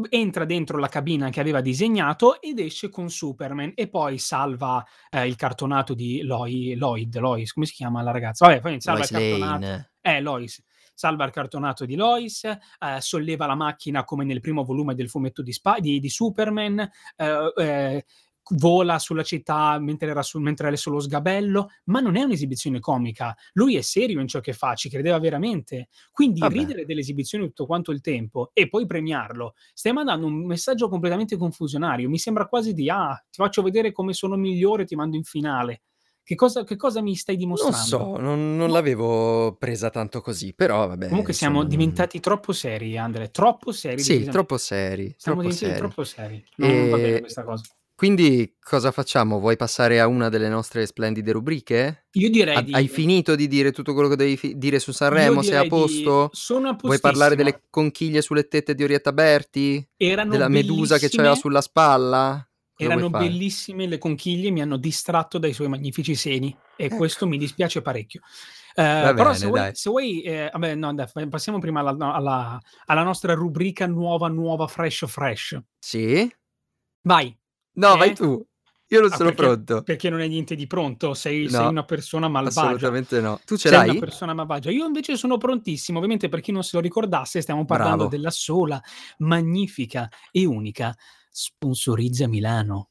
Entra dentro la cabina che aveva disegnato ed esce con Superman e poi salva, ehm, il cartonato di Loi Loid Lois, come si chiama la ragazza? Vabbè, poi salva il Lois cartonato Lane. eh, Lois. Salva il cartonato di Lois, ehm, solleva la macchina come nel primo volume del fumetto di Spa di di Superman, ehm, c vola sulla città mentre era su mentre è sullo sgabello, ma non è un'esibizione comica. Lui è serio in ciò che fa, ci credeva veramente. Quindi Vabbè. ridere dell'esibizione tutto quanto il tempo e poi premiarlo, stai mandando un messaggio completamente confusionario. Mi sembra quasi di: "Ah, ti faccio vedere come sono migliore, ti mando in finale." Che cosa che cosa mi stai Non dimostrando? so, non non l'avevo presa tanto così, però vabbè Comunque siamo insomma non diventati troppo seri, Andre, troppo seri Sì, troppo seri, Siamo troppo diventati seri. troppo seri. Non va bene questa cosa. quindi cosa facciamo? Vuoi passare a una delle nostre splendide rubriche? Io direi hai di finito di dire tutto quello che dovevi fi dire su Sanremo? Sei a direi di posto? sono a Vuoi parlare delle conchiglie sulle tette di Orietta Berti? Erano Della medusa che c'aveva bellissime sulla spalla? Erano bellissime le conchiglie, mi hanno distratto dai suoi magnifici seni e Ecco. questo mi dispiace parecchio. Ehm, Va però se bene vuoi se vuoi ehm, vabbè no dai passiamo prima alla alla alla nostra rubrica nuova, nuova, fresh, fresh. Sì? Vai. No, vai Eh? tu. Io non Ah, sono perché pronto. perché non hai niente di pronto? Sei sei No, una persona malvagia. assolutamente no. Tu ce Sei una l'hai? persona malvagia. Io invece sono prontissimo. Ovviamente per chi non se lo ricordasse stiamo parlando Bravo. della sola, magnifica e unica Sponsorizza Milano.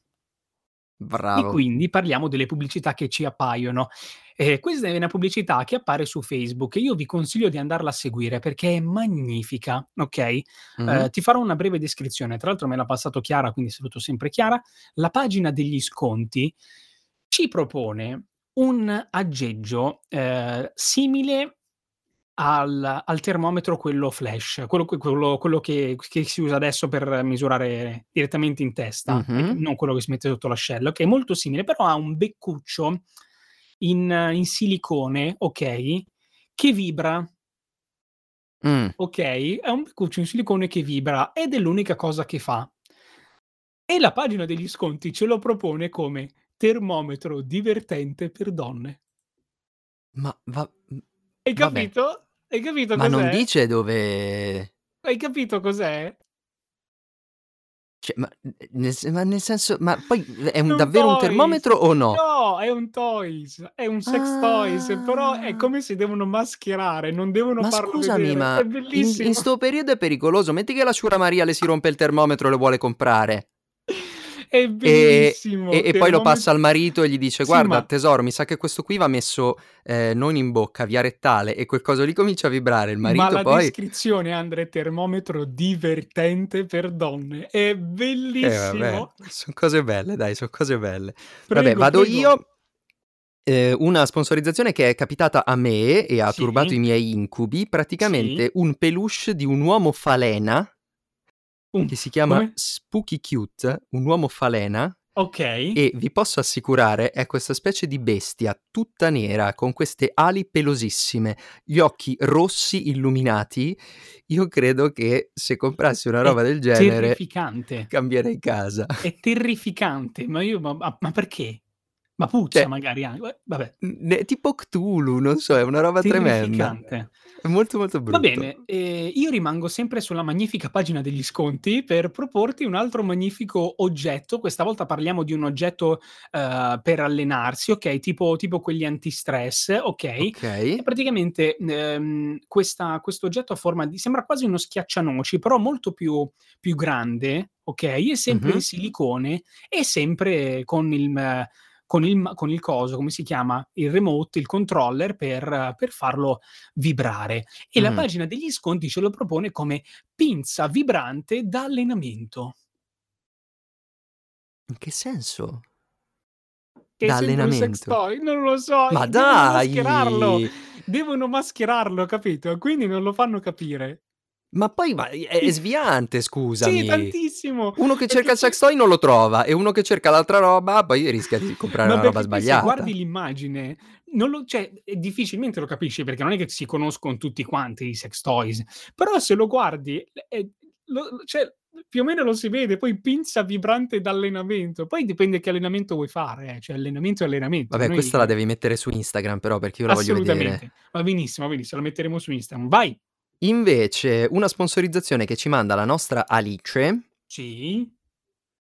E Bravo. quindi parliamo delle pubblicità che ci appaiono. Ehm, questa è una pubblicità che appare su Facebook e io vi consiglio di andarla a seguire perché è magnifica, okay? Mh-mh. Ehm, ti farò una breve descrizione, tra l'altro me l'ha passato Chiara, quindi saluto sempre Chiara. La pagina degli sconti ci propone un aggeggio, ehm, simile al al termometro quello flash, quello que quello quello che che si usa adesso per misurare direttamente in testa, Mh-mh. non quello che si mette sotto l'ascella, okay, molto simile, però ha un beccuccio in in silicone, okay, che vibra. Mh. Okay, è un beccuccio in silicone che vibra ed è l'unica cosa che fa. E la pagina degli sconti ce lo propone come termometro divertente per donne. Ma va Hai capito? Hai capito Ma non cos'è? dice dove Hai capito cos'è? Cioè, ma nel ma nel senso ma poi è un un davvero un toys! termometro o no? No, è un toys, è un sex toys, però è Ah! come se devono mascherare, non devono Ma farlo scusami, vedere. Ma in in. 'sto periodo è pericoloso. Metti che la ciura Maria le si rompe il termometro e lo vuole comprare. È E e bellissimo, e poi lo passa al marito e gli dice: sì, "Guarda ma tesoro, mi sa che questo qui va messo, ehm, non in bocca, via rettale." E quel coso lì comincia a vibrare. Il Ma marito la poi descrizione Andre, termometro divertente per donne, è Eh vabbè, bellissimo. son cose belle dai, son cose belle. Vabbè, Prego, vado prego. io. Ehm, una sponsorizzazione che è capitata a me e ha turbato Sì. i miei incubi, Sì. praticamente un peluche di un uomo falena Che si chiama come? Spooky Cute, un uomo falena, Okay. e vi posso assicurare è questa specie di bestia tutta nera con queste ali pelosissime, gli occhi rossi illuminati. Io credo che se comprassi una È roba del genere terrificante. cambierei casa. È terrificante, ma io ma ma perché? Ma puzza Cioè magari an uhm, vabbè. Ne tipo Cthulhu, non so, è una roba tremenda. È molto, molto Va brutto. bene, ehm, io rimango sempre sulla magnifica pagina degli sconti per proporti un altro magnifico oggetto. Questa volta parliamo di un oggetto, ehm, per allenarsi, okay, tipo tipo quegli antistress, okay, e Okay. praticamente, questa questo oggetto a forma di sembra quasi uno schiaccianoci, però molto più più grande, okay, e sempre in Mh-mh. silicone e sempre con il m con il con il coso, come si chiama, il remote, il controller per per farlo vibrare. E la Mh. pagina degli sconti ce lo propone come pinza vibrante da allenamento. In che senso? Che Da allenamento? toy? Non lo so, Ma i devono mascherarlo, dai! devono mascherarlo, capito? Quindi non lo fanno capire. Ma poi ma è è sviante Sì, scusami. tantissimo. Uno che cerca Perché il sex toy non lo trova e uno che cerca l'altra roba poi rischia di comprare una roba poi se sbagliata. guardi l'immagine non lo cioè, ehm, difficilmente lo capisci perché non è che si conoscon tutti quanti i sex toys, però se lo guardi, ehm, lo lo cioè, più o meno lo si vede, poi pinza vibrante d'allenamento, poi dipende che allenamento vuoi fare eh, cioè allenamento è allenamento. Vabbè Noi questa la devi mettere su Instagram però perché io la voglio vedere. Assolutamente. Va benissimo, va benissimo, la metteremo su Instagram. Vai. Invece una sponsorizzazione che ci manda la nostra Alice Sì.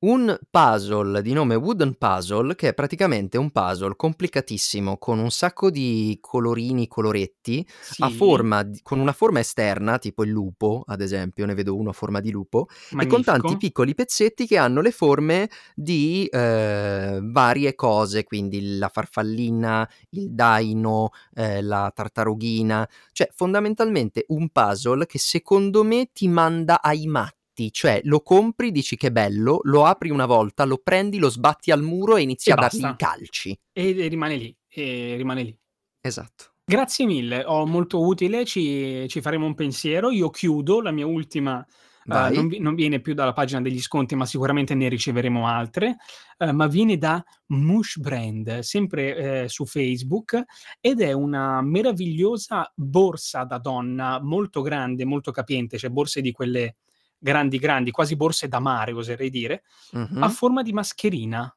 Un puzzle di nome Wooden Puzzle, che è praticamente un puzzle complicatissimo con un sacco di colorini, coloretti, a Sì. forma d con una forma esterna, tipo il lupo ad esempio, ne vedo uno a forma di lupo, e con tanti Magnifico. piccoli pezzetti che hanno le forme di, ehm, varie cose, quindi la farfallina, il daino, ehm, la tartarughina, cioè fondamentalmente un puzzle che secondo me ti manda ai matti, cioè lo compri, dici: "Che bello", lo apri una volta, lo prendi, lo sbatti al muro e inizi E a dargli basta. i calci. E rimane lì, e rimane lì. Esatto. Grazie mille, ho molto utile, ci ci faremo un pensiero. Io chiudo, la mia ultima, uhm, non non viene più dalla pagina degli sconti, ma sicuramente ne riceveremo altre, uhm, ma viene da Mush Brand, sempre, ehm, su Facebook, ed è una meravigliosa borsa da donna molto grande, molto capiente, cioè borse di quelle grandi, grandi, quasi borse da mare oserei dire, a Mh-mh. forma di mascherina.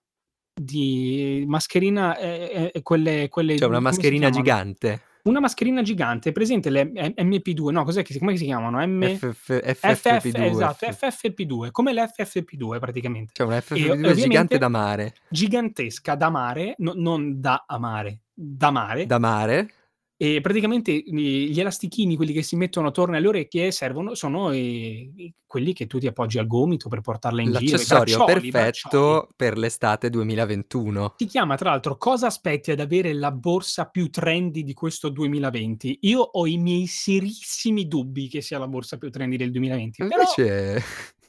Di mascherina, ehm, ehm, quelle quelle Cioè una mascherina gigante. Una mascherina gigante, presente le M MP2? No, cos'è che si come si chiamano? M FF FF FFP2 esatto, F FFP2, come l'FFP2 praticamente. Cioè una E o FFP2 e gigante da mare. gigantesca da mare, no non da amare, da mare. Da mare? E praticamente gli elastichini, quelli che si mettono attorno alle orecchie servono sono, i quelli che tu ti appoggi al gomito per portarla in giro, i L'accessorio i braccioli. perfetto per l'estate 2021. Si chiama tra l'altro "Cosa aspetti ad avere la borsa più trendy di questo 2020?" Io ho i miei serissimi dubbi che sia la borsa più trendy del 2020, però Invece è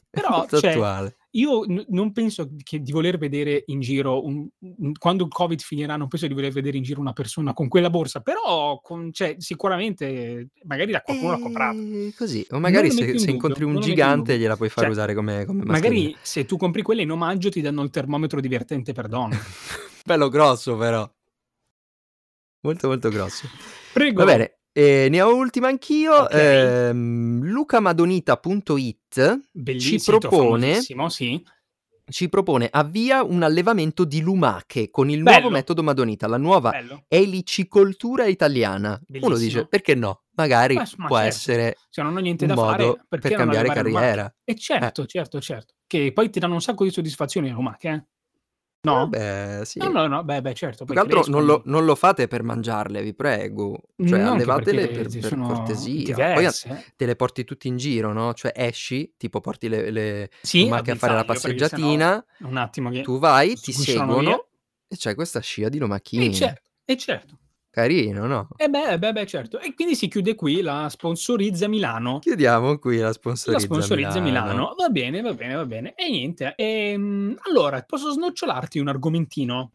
però molto cioè, attuale. Io n non penso che di voler vedere in giro un un quando il Covid finirà, non penso di voler vedere in giro una persona con quella borsa, però con cioè sicuramente magari la qualcuno l'ha comprata. Ehm, così, o magari se in se incontri un non gigante gliela puoi far Cioè, usare come come magari se tu compri quella in omaggio ti danno il termometro divertente per donne. Bello grosso però. Molto, molto grosso. Va Prego. bene, ehm, ne ho ultima anch'io, Okay. ehm, lucamadonita.it ci propone sì. ci propone: "Avvia un allevamento di lumache con il nuovo Bello. metodo Madonita, la nuova Bello. elicicoltura italiana". Uno dice: Bellissimo. "Perché no? Magari Ma ma può certo. essere Se non ho niente un da fare, per cambiare lumache? carriera". E Eh. certo, certo, certo. Che poi ti danno un sacco di soddisfazioni le lumache, eh. Eh No? beh, sì. No, no, no, beh, beh, certo, Più poi che altro non lo non lo fate per mangiarle, vi prego. Cioè No, anche allevatele per per cortesia. Poi diverse, eh. te le porti tutte in giro, no, cioè esci, tipo porti le le Sì, lumache a fare la passeggiatina, un attimo che tu vai, ti sguisciano via. seguono e c'hai questa scia di E lumachine. certo, e certo. Carino, no? Eh beh, beh, beh, certo. E quindi si chiude qui la Sponsorizza Milano. Chiudiamo qui la La Sponsorizza Sponsorizza Milano. Milano. Va bene, va bene, va bene. E niente, ehm, allora posso snocciolarti un argomentino?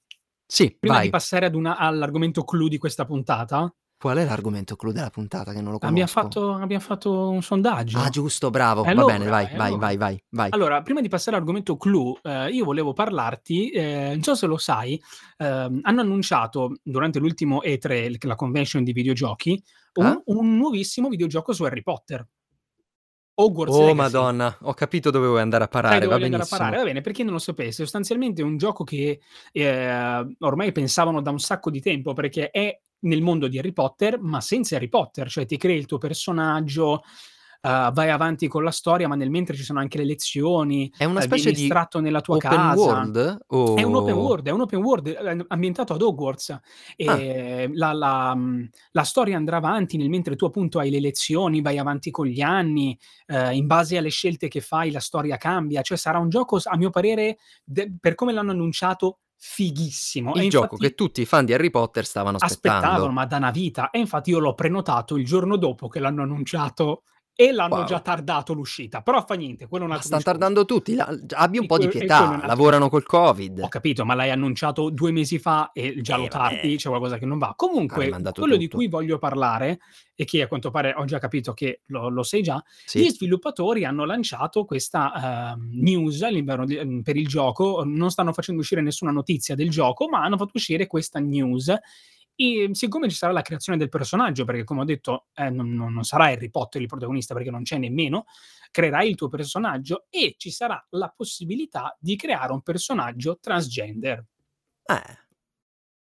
Sì, Prima di vai. passare ad una all'argomento clou di questa puntata? Qual è l'argomento clou della puntata che non lo conosco? fatto abbiam fatto un sondaggio. Ah giusto, bravo. E Va bene, vai, vai, allora. vai, vai, vai. Allora, prima di passare all'argomento clou, ehm, io volevo parlarti, ehm, non so se lo sai, ehm, hanno annunciato durante l'ultimo E3, l la convention di videogiochi, un Ah? un nuovissimo videogioco su Harry Potter. Hogwarts Oh Legacy. madonna, ho capito dove vuoi andare a parare, va voglio andare a benissimo. parare? Va bene, per chi non lo sapesse, sostanzialmente è un gioco che, ehm, ormai pensavano da un sacco di tempo, perché è nel mondo di Harry Potter, ma senza Harry Potter, cioè ti crei il tuo personaggio, uhm, vai avanti con la storia, ma nel mentre ci sono anche le lezioni, È una ehm, specie di estratto nella tua open casa. world? È un open O world, è un open world, ehm, ambientato ad Hogwarts. Ah. Ehm, la la mhmm, la storia andrà avanti nel mentre tu appunto hai le lezioni, vai avanti con gli anni, ehm, in base alle scelte che fai la storia cambia, cioè sarà un gioco a mio parere, de per come l'hanno annunciato, fighissimo. Il gioco infatti che tutti i fan di Harry Potter stavano aspettavano, aspettando. ma da 'na vita. E infatti io l'ho prenotato il giorno dopo che l'hanno annunciato e l'hanno già Wow. tardato l'uscita, però fa niente, quello è un Ma altro stan discorso. tardando tutti, la abbi un Sì, po' di que e pietà, lavorano col discorso. Ho Covid. capito, ma l'hai annunciato 2 mesi fa e già lo Eh, tardi, vabbè. c'è qualcosa che non va. Comunque, quello di tutto. cui voglio parlare, e che a quanto pare ho già capito che lo lo sai già, gli Sì. sviluppatori hanno lanciato questa, ehm, news di ehm, per il gioco, non stanno facendo uscire nessuna notizia del gioco, ma hanno fatto uscire questa news. Ehm, siccome ci sarà la creazione del personaggio, perché come ho detto, ehm, non non sarà Harry Potter il protagonista perché non c'è nemmeno, creerai il tuo personaggio e ci sarà la possibilità di creare un personaggio transgender. Eh.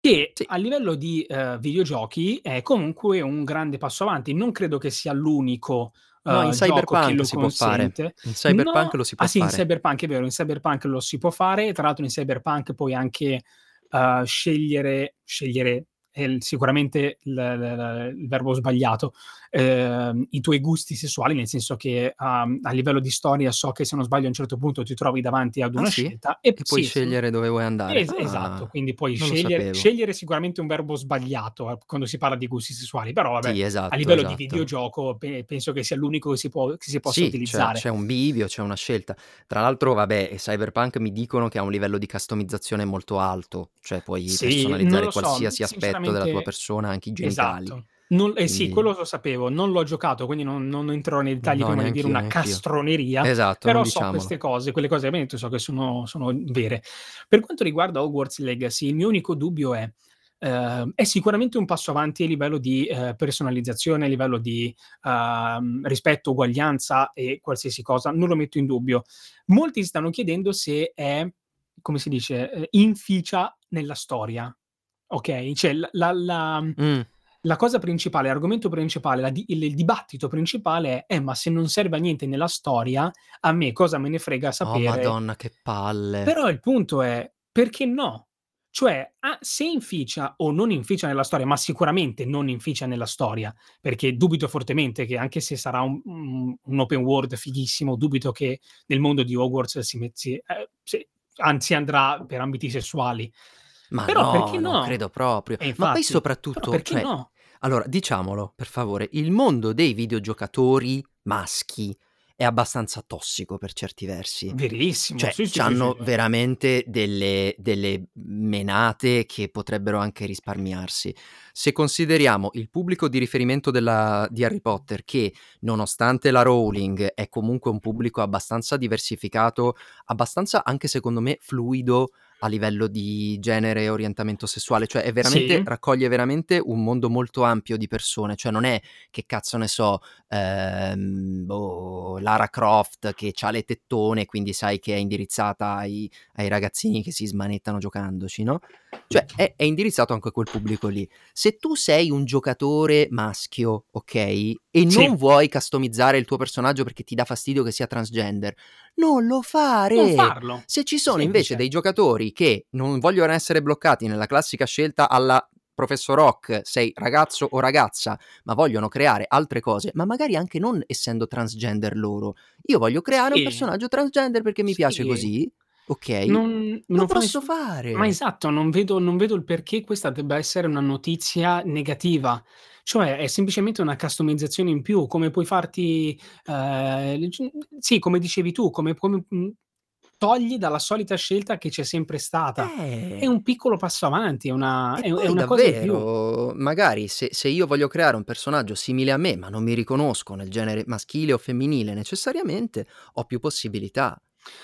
Che Sì. a livello di, ehm, videogiochi è comunque un grande passo avanti. Non credo che sia l'unico, No, in che Cyberpunk lo si può fare. In Cyberpunk No lo si può ah sì, in fare. Cyberpunk è vero, in Cyberpunk lo si può fare. Tra l'altro in Cyberpunk puoi anche, uhm, scegliere scegliere è il sicuramente l l il verbo sbagliato, ehm, i tuoi gusti sessuali, nel senso che, uhm, a livello di storia so che se non sbaglio a un certo punto ti trovi davanti ad Ah una sì? scelta e E puoi sì, sì. scegliere dove vuoi andare. Es esatto, Ah, quindi puoi scegliere scegliere sicuramente un verbo sbagliato, eh, quando si parla di gusti sessuali, però vabbè, Sì, a esatto, livello di esatto. videogioco pe penso che sia l'unico che si può che si possa Sì, c'è utilizzare. c'è un bivio, c'è una scelta. Tra l'altro, vabbè, Cyberpunk mi dicono che ha un livello di customizzazione molto alto, cioè puoi Sì, personalizzare so, qualsiasi aspetto della tua persona, anche i genitali. esatto. Non eh sì, Quindi quello lo sapevo, non l'ho giocato, quindi non non entrerò nei dettagli No, prima di dire una castroneria, Esatto, però non so diciamolo. queste cose, quelle cose che abbiamo detto so che sono sono vere. Per quanto riguarda Hogwarts Legacy, il mio unico dubbio è ehm, è sicuramente un passo avanti a livello di, ehm, personalizzazione, a livello di, uhm, rispetto, uguaglianza e qualsiasi cosa, non lo metto in dubbio. Molti si stanno chiedendo se è, come si dice, ehm, inficia nella storia, okay, cioè la la mhmm, Mh. la cosa principale, l'argomento principale, la di il il dibattito principale è: "Eh, ma se non serve a niente nella storia, a me cosa me ne frega Oh sapere" madonna, che palle. Però il punto è: perché no? Cioè, a se inficia o non inficia nella storia, ma sicuramente non inficia nella storia, perché dubito fortemente che anche se sarà un un open world fighissimo, dubito che nel mondo di Hogwarts si met si ehm, si anzi andrà per ambiti sessuali. Ma Però perché no, non no? credo proprio. E Ma poi infatti, soprattutto, perché cioè no? allora diciamolo per favore, il mondo dei videogiocatori maschi è abbastanza tossico per certi versi. Verissimo, Cioè, sì, sì, c'hanno sì. veramente delle delle menate che potrebbero anche risparmiarsi. Se consideriamo il pubblico di riferimento della di Harry Potter che, nonostante la Rowling, è comunque un pubblico abbastanza diversificato, abbastanza anche secondo me fluido a livello di genere e orientamento sessuale, cioè è veramente Sì. raccoglie veramente un mondo molto ampio di persone, cioè non è, che cazzo ne so, ehm, boh, Lara Croft che c'ha le tettone, quindi sai che è indirizzata ai ai ragazzini che si smanettano giocandoci, no, cioè è è indirizzato anche a quel pubblico lì. Se tu sei un giocatore maschio, okay, e non Sì. vuoi customizzare il tuo personaggio perché ti dà fastidio che sia transgender, non lo Non fare! farlo. Se ci sono invece Semplice. dei giocatori che non vogliono essere bloccati nella classica scelta alla Professor Oak, sei ragazzo o ragazza, ma vogliono creare altre cose, ma magari anche non essendo transgender loro. Io voglio creare un Sì. personaggio transgender perché mi piace Sì. così, okay, Non lo non fa posso nessun ma fare. esatto, non vedo non vedo il perché questa debba essere una notizia negativa. Cioè, è semplicemente una customizzazione in più, come puoi farti, c sì, come dicevi tu, come come mhmm, togli dalla solita scelta che c'è sempre stata. È Eh. un piccolo passo avanti, è una è è una davvero, magari se se io voglio creare un personaggio simile a me, ma non mi riconosco nel genere maschile o femminile necessariamente, ho più possibilità.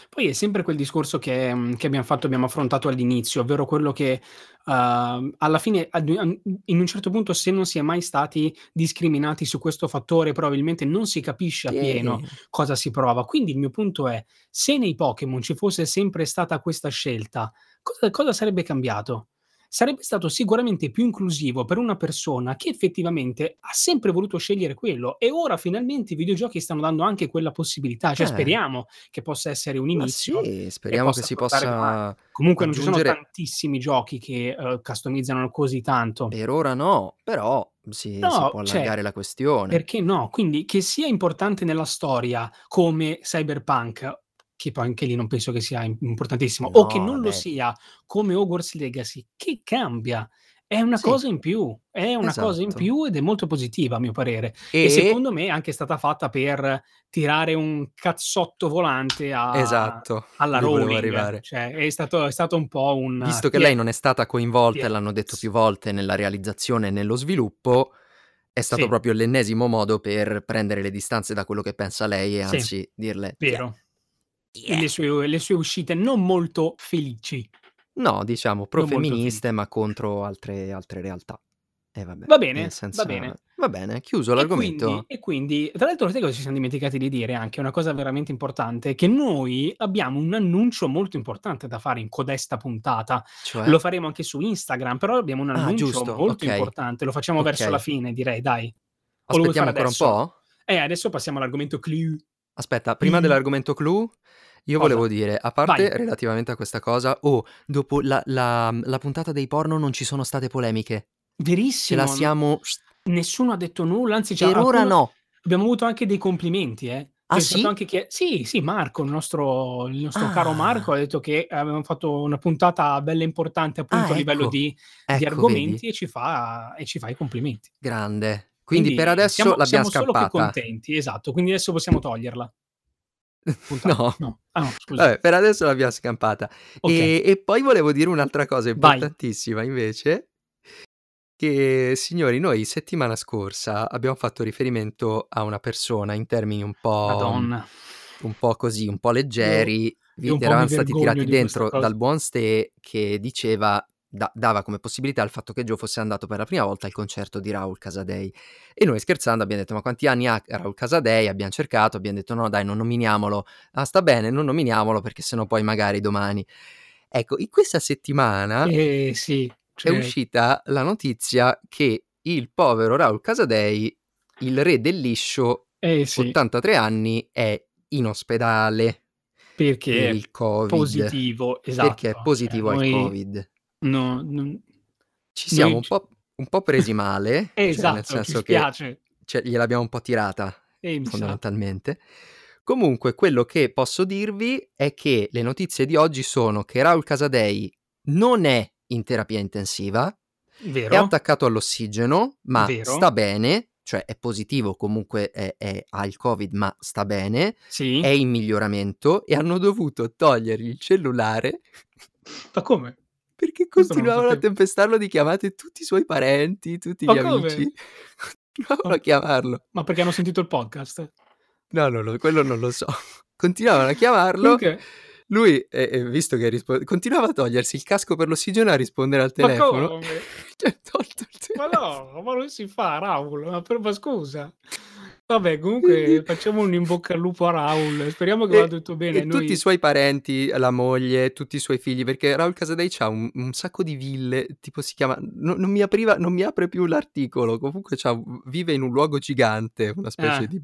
Poi è sempre quel discorso che mhmm, che abbiam fatto abbiamo affrontato all'inizio, ovvero quello che, uhm, alla fine ad in un certo punto se non si è mai stati discriminati su questo fattore, probabilmente non si capisce appieno Sì. cosa si prova. Quindi il mio punto è: se nei Pokémon ci fosse sempre stata questa scelta, cosa cosa sarebbe cambiato? Sarebbe stato sicuramente più inclusivo per una persona che effettivamente ha sempre voluto scegliere quello e ora finalmente i videogiochi stanno dando anche quella possibilità, cioè Eh. speriamo che possa essere un inizio sì, speriamo che si possa Comunque non ci sono aggiungere tantissimi giochi che, uhm, customizzano così tanto. Per ora no, però si si No, può cioè, allargare la questione. perché no? Quindi che sia importante nella storia come Cyberpunk, che poi anche lì non penso che sia im importantissimo, o che No, non lo vabbè. sia come Hogwarts Legacy, che cambia? È una Sì. cosa in più, è una cosa in Esatto. più ed è molto positiva a mio parere. E E secondo me è anche stata fatta per tirare un cazzotto volante a Esatto, alla Rowling. Cioè è stato è stato un po' un Visto che lei non è stata coinvolta "Tiè". l'hanno detto più volte nella realizzazione e nello sviluppo, è stato Sì. proprio l'ennesimo modo per prendere le distanze da quello che pensa lei e Sì, anzi dirle: "Tiè". vero. E Tiè. le sue le sue uscite non molto felici. No, diciamo pro-femministe, ma contro altre altre realtà. E vabbè, Va bene, va senso bene. va bene, chiuso E quindi l'argomento? e quindi tra l'altro sai cosa ci siam dimenticati di dire anche, una cosa veramente importante, che noi abbiamo un annuncio molto importante da fare in codesta puntata. Cioè? Lo faremo anche su Instagram, però abbiamo un Ah, annuncio giusto, molto okay. importante, lo facciamo verso la Okay. fine direi, dai. O Aspettiamo ancora un adesso? po'? Eh, adesso passiamo all'argomento clou. Aspetta, prima Clou. dell'argomento clou, io Cosa? volevo dire, a Vai. parte relativamente a questa cosa, oh, dopo la la la puntata dei porno non ci sono state polemiche. Ce la Verissimo, siamo nessuno ha detto nulla, anzi cioè Per ora alcuno no. abbiamo avuto anche dei complimenti, eh. Ah stato sì? è sì, sì, Marco, il nostro il nostro caro Marco Ah. ha detto che avevamo fatto una puntata bella importante appunto Ah, a livello ecco. di di Ecco, vedi? argomenti e ci fa e ci fa i complimenti. Grande. Quindi per Quindi adesso siamo l'abbiam siamo solo che scampata. contenti, esatto, quindi adesso possiamo toglierla. No. No. Ah no, scusa. Vabbè, per adesso l'abbiam scampata. Okay. E e poi volevo dire un'altra cosa Vai. importantissima invece che signori, noi settimana scorsa abbiamo fatto riferimento a una persona in termini un po' Madonna. un po' così, un po' leggeri, vi io mi eravam stati tirati dentro dal buon Ste che diceva da dava come possibilità il fatto che Joe fosse andato per la prima volta al concerto di Raul Casadei. E noi scherzando abbiam detto: "Ma quanti anni ha Raul Casadei?" Abbiam cercato, abbiam detto: "No dai, non nominiamolo." "Ah, sta bene, non nominiamolo perché se no poi magari domani." Ecco, in questa settimana Eh sì, è cioè uscita la notizia che il povero Raul Casadei, il re del liscio, Eh sì. 83 anni, è in ospedale per Perché è il Covid. positivo, Perché è esatto. Cioè positivo al noi Covid. No non Ci siamo noi un po' un po' presi male, cioè nel Esatto, ci senso che cioè gliel'abbiamo un po' tirata Eh, fondamentalmente. Comunque quello che posso dirvi è che le notizie di oggi sono che Raul Casadei non è in terapia intensiva, è Vero. attaccato all'ossigeno, ma Vero. sta bene, cioè è positivo, comunque è è ha il Covid, ma sta bene, è Sì. in miglioramento e hanno dovuto togliergli il cellulare Ma come? Perché continuavano a tempestarlo di chiamate tutti i suoi parenti, tutti Ma gli amici. Continuavano Ma a chiamarlo. ma perché hanno sentito il podcast? No, no, no, quello non lo so. Continuavano a chiamarlo, Comunque lui, e e visto che rispo continuava a togliersi il casco per l'ossigeno a rispondere al Ma telefono. come? Cioè tolto il Ma telefono. no, ma non si fa Raul, ma per ma scusa. Vabbè comunque facciamo un in bocca al lupo a Raul, speriamo che E vada tutto bene. e tutti i Noi suoi parenti, la moglie, tutti i suoi figli, perché Raul Casadei c'ha un un sacco di ville, tipo si chiama no non mi apriva non mi apre più l'articolo, comunque vive in un luogo gigante, una specie Eh. di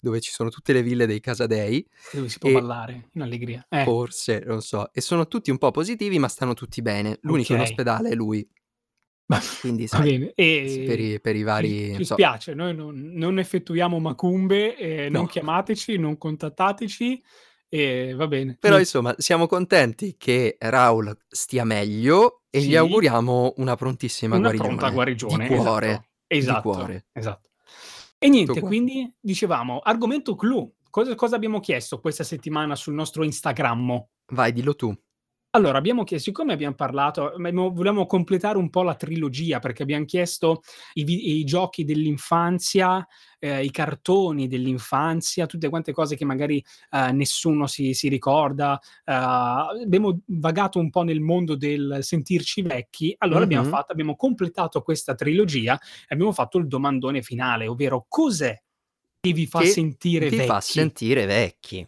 dove ci sono tutte le ville dei Casadei Dove si può e ballare in allegria. Eh. forse, non so, e sono tutti un po' positivi, ma stanno tutti bene. L'unico in Okay. ospedale è lui. Quindi sai, s per E i per i vari ci non so. spiace, noi non non effettuiamo macumbe, non No. chiamateci, non contattateci e va bene. Però insomma siamo contenti che Raul stia meglio e gli Sì. auguriamo una prontissima Una guarigione. pronta guarigione, Di cuore, esatto. di Esatto, cuore. esatto. E niente, Tutto qua. quindi dicevamo, argomento clou. Cosa cosa abbiamo chiesto questa settimana sul nostro Instagrammo? Vai, dillo tu. Allora, abbiamo chiesto siccome abbiam parlato abbiamo volevamo completare un po' la trilogia, perché abbiam chiesto i vi i giochi dell'infanzia, ehm, i cartoni dell'infanzia, tutte quante cose che magari, ehm, nessuno si si ricorda. Uhm, abbiamo vagato un po' nel mondo del sentirci vecchi, allora abbiam Mh-mh. fatto abbiamo completato questa trilogia e abbiamo fatto il domandone finale, ovvero: cos'è che vi fa Che sentire vi fa vecchi? sentire vecchi.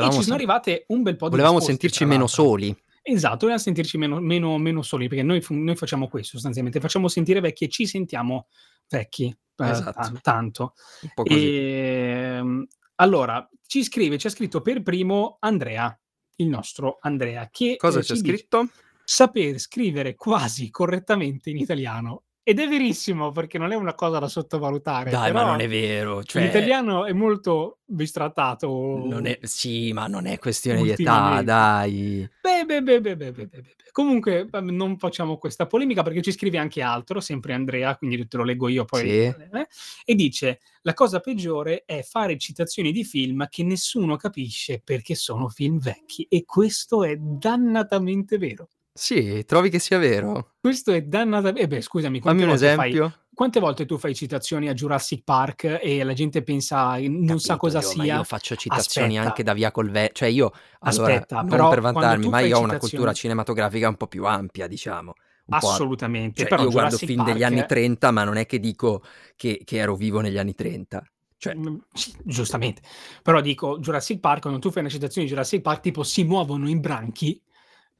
E Volevamo ci sono arrivate un bel po' di volevamo sentirci meno soli. Esatto, volevamo sentirci meno meno meno soli, perché noi noi facciamo questo sostanzialmente, facciamo sentire vecchi e ci sentiamo vecchi, ehm, Esatto. tan tanto. Così. Ehm, allora, ci scrive ci ha scritto per primo Andrea, il nostro Andrea, che, Cosa c'è ci dice: scritto? "Saper scrivere quasi correttamente in italiano." Ed è verissimo, perché non è una cosa da sottovalutare, Dai, ma non è vero, cioè l'italiano è molto bistrattato Non è sì, ma non è questione di età, dai. Beh, beh, beh, beh, beh, beh. Comunque, non facciamo questa polemica perché ci scrive anche altro, sempre Andrea, quindi te lo leggo io poi. Sì. eh, e dice: La cosa peggiore è fare citazioni di film che nessuno capisce perché sono film vecchi. E questo è dannatamente vero. Sì, trovi che sia vero? Questo è dannatamente. Eh beh, scusami, Fammi quante un volte fai esempio. quante volte tu fai citazioni a Jurassic Park e la gente pensa non sa Capito, cosa io sia? io faccio citazioni Aspetta. anche da Via col Ve cioè io allora, Aspetta, non però per vantarmi, ma io ho una citazioni cultura cinematografica un po' più ampia, diciamo. Assolutamente, cioè però io guardo Jurassic film degli anni Park 30, ma non è che dico che che ero vivo negli anni 30. Cioè sì, giustamente. Però dico, Jurassic Park, quando tu fai una citazione di Jurassic Park, tipo si muovono i branchi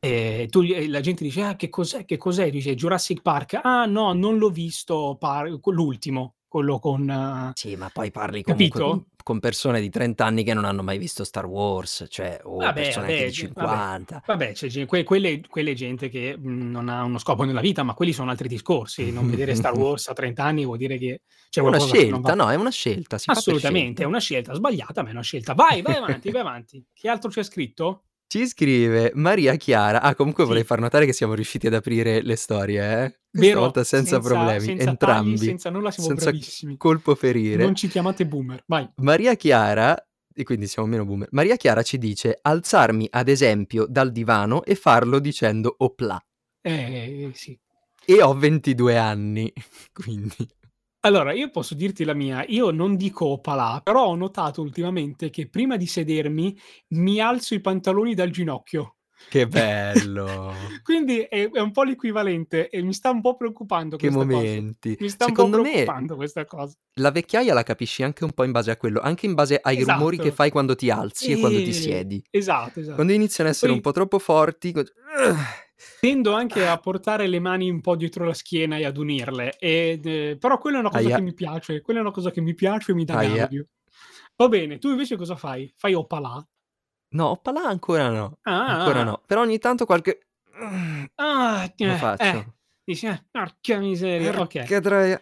e tu gli e la gente dice: "Ah, che cos'è? Che cos'è?" Dice: "Jurassic Park". "Ah, no, non l'ho visto par l'ultimo, quello con" Sì, ma poi parli comunque con con persone di 30 anni che non hanno mai visto Star Wars, cioè o Vabbè, persone vabbè, di g vabbè, 50. vabbè, ge que quelle quelle gente che, mhmm, non ha uno scopo nella vita, ma quelli sono altri discorsi. Non vedere Star Wars a 30 anni vuol dire che c'è È una scelta, no, è una scelta, Assolutamente, è scelta. una scelta sbagliata, ma è una scelta. Vai, vai avanti, vai avanti. Che altro c'è scritto? Ci scrive Maria Chiara ah, comunque vorrei Sì. far notare che siamo riusciti ad aprire le storie, eh. Vero, volta senza senza problemi, senza tagli, entrambi, senza nulla, siamo senza bravissimi. colpo ferire. Non ci chiamate boomer, vai. Maria Chiara e quindi siamo meno boomer. Maria Chiara ci dice: "Alzarmi ad esempio dal divano e farlo dicendo "Oplà". Eh, sì. E ho 22 anni, quindi Allora, io posso dirti la mia, io non dico opalà, però ho notato ultimamente che prima di sedermi mi alzo i pantaloni dal ginocchio. Che bello! Quindi è è un po' l'equivalente e mi sta un po' preoccupando Che questa cosa. momenti. Mi sta un po' Secondo me preoccupando questa cosa. la vecchiaia la capisci anche un po' in base a quello, anche in base ai rumori che Esatto. fai quando ti alzi e quando ti siedi. esatto, esatto. Quando iniziano a essere un Poi po' troppo forti Tendo anche a portare le mani un po' dietro la schiena e ad unirle, ed ehm, però quella è una cosa Ahia. che mi piace, quella è una cosa che mi piace e mi dà Ahia. gabbio. Va bene, tu invece cosa fai? Fai opalà? No, opalà ancora no, Ah, ancora ah, ah. no. Però ogni tanto qualche Ah, lo eh, eh, faccio. dici: "Eh, porca miseria", okay. Porca troia.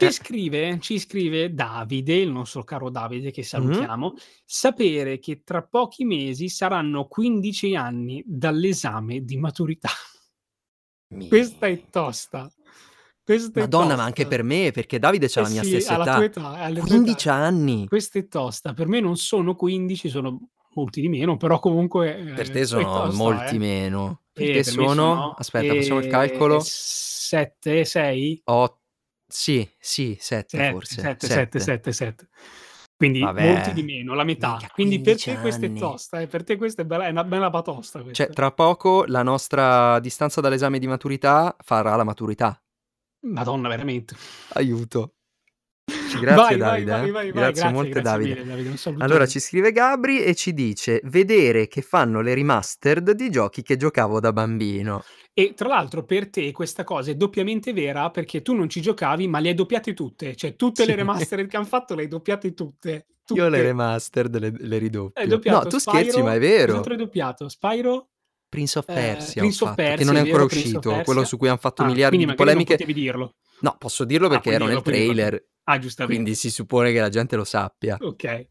Ci Eh. scrive ci scrive Davide, il nostro caro Davide che Mh-mh. salutiamo, sapere che tra pochi mesi saranno 15 anni dall'esame di maturità. Questa è tosta. Questa è Madonna, ma anche tosta. per me, perché Davide c'ha Eh la mia sì, stessa ha età. età, ha le tue 15 età. anni. Questa è tosta. Per me non sono 15, sono molti di meno, però comunque, Per ehm, te sono tosta, molti eh. meno. Per Eh, te per sono sono, aspetta, facciamo il calcolo. 7, 6? O sì, sì, 7 7, forse, 7, 7, 7. 7, 7. Quindi molti Vabbè. di meno, la metà. Quindi per 15 te questa è tosta, eh, per te questa è bella è una bella batosta Cioè, questa. tra poco la nostra distanza dall'esame di maturità farà la maturità. Madonna, veramente. Aiuto. Grazie Vai, Davide, vai, eh. vai, vai. Grazie Grazie, molte grazie Davide. mille Davide, Allora ci scrive Gabri e ci dice: "Vedere che fanno le remastered di giochi che giocavo da bambino". E tra l'altro per te questa cosa è doppiamente vera perché tu non ci giocavi, ma le hai doppiate tutte, cioè tutte le Sì. remastered che han fatto le hai doppiate tutte, Io le tutte. remastered le le ridoppio. No, tu scherzi, ma è Spyro vero. cos'altro hai doppiato? Spyro? Prince of Ehm, Persia ho Prince of fatto, che Persia, non è è ancora vero, uscito, quello Persia. su cui han fatto Ah, miliardi di magari non polemiche. potevi dirlo. No, posso dirlo Ah, perché puoi ero dirlo, nel puoi dirlo, trailer, Ah, giustamente. quindi si suppone che la gente lo sappia. Okay.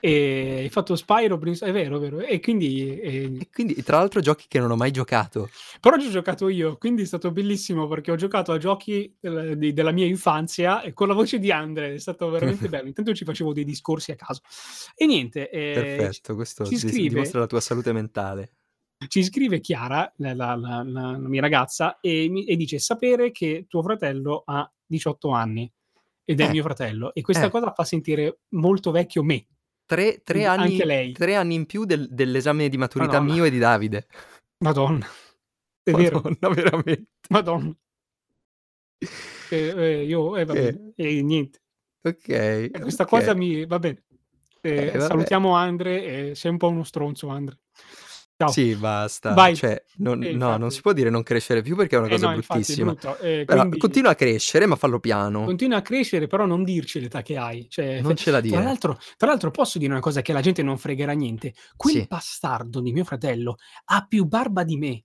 E hai fatto Spyro, Prince è vero, è vero. E quindi, ehm E quindi tra l'altro giochi che non ho mai giocato. Però ci ho giocato io, quindi è stato bellissimo perché ho giocato a giochi del di della mia infanzia e con la voce di Andre, è stato veramente bello. Intanto ci facevo dei discorsi a caso. E niente, c Perfetto, questo ci scrive dimostra la tua salute mentale. ci scrive Chiara, la la la la la mia ragazza, e mi e dice: "Sapere che tuo fratello ha 18 anni ed è Eh. mio fratello." E questa Eh. cosa fa sentire molto vecchio me. 3 3 Quindi anche anni lei. 3 anni in più del dell'esame di maturità Madonna. mio e di Davide. Madonna. È vero. Madonna, veramente. Madonna. E e io eh, va Che? bene, e niente. Okay, E questa cosa okay. mi va bene. Eh, vabbè. salutiamo Andre, e sei un po' uno stronzo Andre. Ciao. Sì, basta. Vai. Cioè, non Eh, no, non si può dire non crescere più perché è una Eh cosa no, bruttissima. brutto. E Però quindi continua a crescere, ma fallo piano. continua a crescere, però non dirci l'età che hai. Cioè, Non fe ce la tra dire. l'altro tra l'altro posso dire una cosa che alla gente non fregherà niente: quel Sì. bastardo di mio fratello ha più barba di me.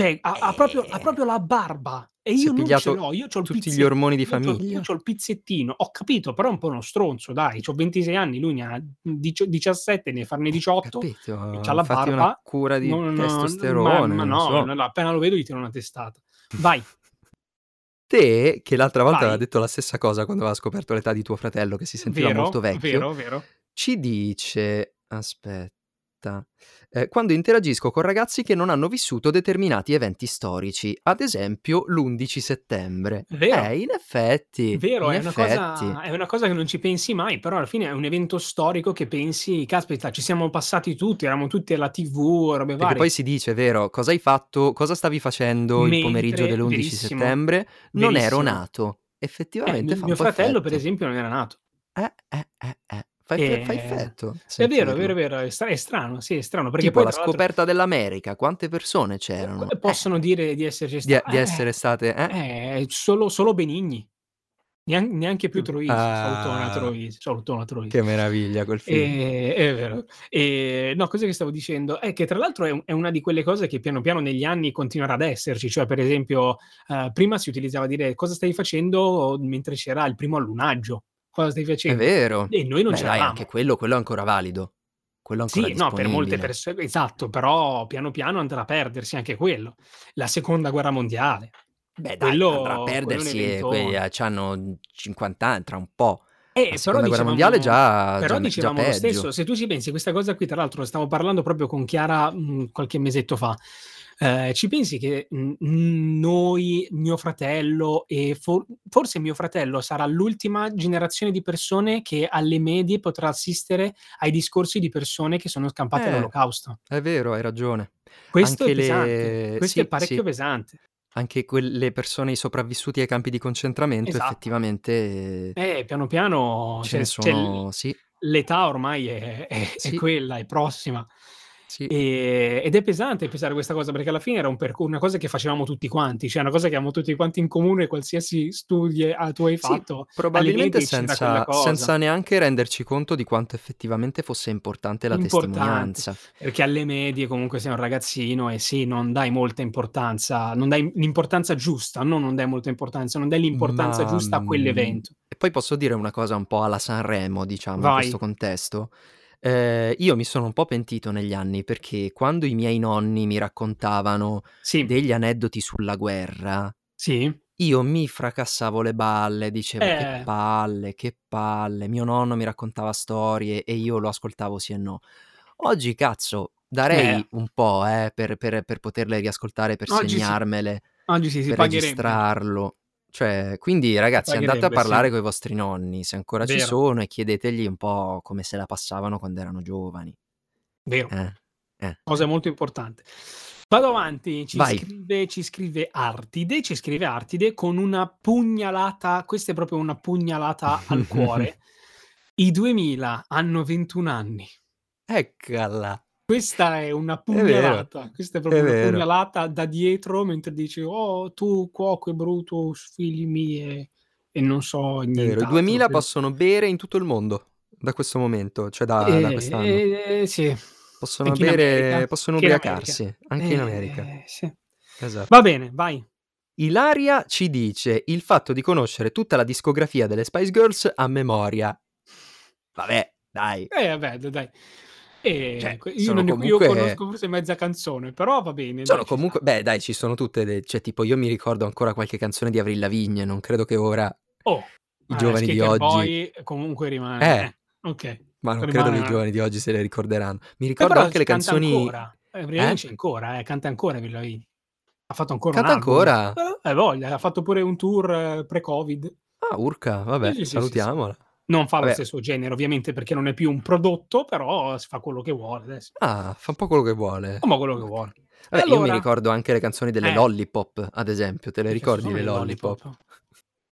Cioè ha ha proprio ha Eh. proprio la barba e io non ce l'ho, io il tutti gli ormoni di c'ho io famiglia. c'ho il pizzettino. Ho capito, però è un po' uno stronzo dai, c'ho 26 anni, lui ne ha dicio 17, ne farne 18 e Capito, c'ha la fatti una barba. cura di Non ma testosterone, ma non no, so. appena lo vedo gli tiro una testata. Vai. Te, che l'altra volta aveva Vai. detto la stessa cosa quando aveva scoperto l'età di tuo fratello, che si sentiva molto Vero, vecchio, vero, vero. ci dice aspetta, ehm: "Quando interagisco con ragazzi che non hanno vissuto determinati eventi storici, ad esempio l'11 settembre". Vero. Eh, in effetti, Vero, in è una effetti. cosa è una cosa che non ci pensi mai, però alla fine è un evento storico che pensi: "Caspita, ci siamo passati tutti, eravamo tutti alla TV, robe Perché varie". poi si dice, vero: "Cosa hai fatto cosa stavi facendo il pomeriggio Mentre dell'11 verissimo, settembre?" "Non ero verissimo. nato". Eh, Effettivamente mi fa mio fratello per esempio non era nato. Eh, eh, eh, eh. Fa effe fa Ehm, effetto è vero, è vero, è vero, è stra è strano, sì, è strano perché Tipo poi la scoperta dell'America, quante persone c'erano? E Eh. possono dire di esserci Di e sta di eh, essere state eh? eh, solo solo Benigni. Nean neanche più Troisi, Ah. Salutona Troisi. Che meraviglia quel film. Ehm, è vero. Ehm, no, cos'è che stavo dicendo? Eh, che tra l'altro è è una di quelle cose che piano piano negli anni continuerà ad esserci, cioè per esempio, ehm, prima si utilizzava dire: "Cosa stai facendo?" mentre c'era il primo allunaggio. "Cosa stai È facendo?" vero. E noi non Beh dai, anche quello quello è ancora valido. Quello è ancora Sì, no, per molte disponibile. perso esatto, però piano piano andrà a perdersi anche quello. La seconda guerra mondiale. Beh dai, andrà a Quello quello è perdersi e a c'hanno 50 an tra un po'. La Eh, però seconda guerra mondiale dicevamo già però già me già dicevamo lo stesso, se tu ci pensi questa cosa qui tra l'altro stavo parlando proprio con Chiara, mhmm, qualche mesetto fa. Ehm, ci pensi che, noi, mio fratello e for forse mio fratello sarà l'ultima generazione di persone che alle medie potrà assistere ai discorsi di persone che sono scampate Eh, all'olocausto. è vero, hai ragione. Questo Anche è pesante, le questo è sì, parecchio sì. pesante. Anche quelle persone i sopravvissuti ai campi di concentramento Esatto. effettivamente Eh, piano piano ce cioè ne sono sì. l'età ormai è è è Sì. quella, è prossima. Sì. Ehm, ed è pesante pensare questa cosa, perché alla fine era un perco una cosa che facevamo tutti quanti, cioè una cosa che avevamo tutti quanti in comune, qualsiasi studi e tu hai Sì, fatto, alle probabilmente senza senza neanche renderci conto di quanto effettivamente fosse importante la Importante, testimonianza. perché alle medie comunque sei un ragazzino e sì, non dai molta importanza non dai l'importanza giusta, no non dai molta importanza, non dai l'importanza Ma, giusta a quell'evento. e poi posso dire una cosa un po' alla Sanremo, diciamo, in questo Vai. contesto? Ehm, io mi sono un po' pentito negli anni, perché quando i miei nonni mi raccontavano Sì. degli aneddoti sulla guerra Sì. io mi fracassavo le balle, dicevo: "Che Eh. palle, che palle". Mio nonno mi raccontava storie e io lo ascoltavo sì e no. Oggi cazzo, Eh. darei un po', eh, per per per poterle riascoltare, per Oggi sì. segnarmele, Oggi sì, si per registrarlo. Cioè, quindi ragazzi andate a parlare sì. coi vostri nonni, se ancora ci Vero. sono, e chiedetegli un po' come se la passavano quando erano giovani. Vero. Eh, eh. Cosa molto importante. Vado avanti, ci scrive ci scrive Artide, ci scrive Artide con una pugnalata, questa è proprio una pugnalata al cuore. "I 2000 hanno 21 anni". Eccola. Questa è una È pugnalata, questa è è proprio una vero. pugnalata da dietro mentre dici: "Oh, tu cuoco e Brutus, figli mie" e non so È vero, i nient'altro 2000 più. possono bere in tutto il mondo da questo momento, cioè da da quest'anno. Ehm, sì. Possono Anche bere possono anche in America. ubriacarsi, anche in America. Eh, sì. Esatto. Va bene, vai. Ilaria ci dice: "Il fatto di conoscere tutta la discografia delle Spice Girls a memoria". Vabbè, dai. Eh, vabbè, dai. Ehm, Cioè, io non ne io comunque conosco forse mezza canzone, però va bene, sono dai, comunque beh dai, ci sono tutte le cioè tipo io mi ricordo ancora qualche canzone di Avril Lavigne, non credo che ora Oh, i eh, giovani di oggi Boy comunque rimane Eh. eh, okay. ma non credo che i Rimane giovani di oggi se le ricorderanno. Mi Eh, ricordo anche le canzoni ancora. Avril Lavigne eh? c'è ancora, eh, canta ancora Avril Lavigne. Ha fatto ancora Canta ancora? Eh, voglia, ha fatto pure un tour pre-Covid. Ah, urca, vabbè, Sì, sì, sì, sì, salutiamola. Non fa lo Vabbè. stesso genere ovviamente, perché non è più un prodotto, però si fa quello che vuole adesso. Ah, fa un po' quello che vuole. Fa un po' quello che vuole. Vabbè, io mi allora ricordo anche le canzoni delle Eh. Lollipop, ad esempio, te le che ricordi sono le Lollipop? Lollipop?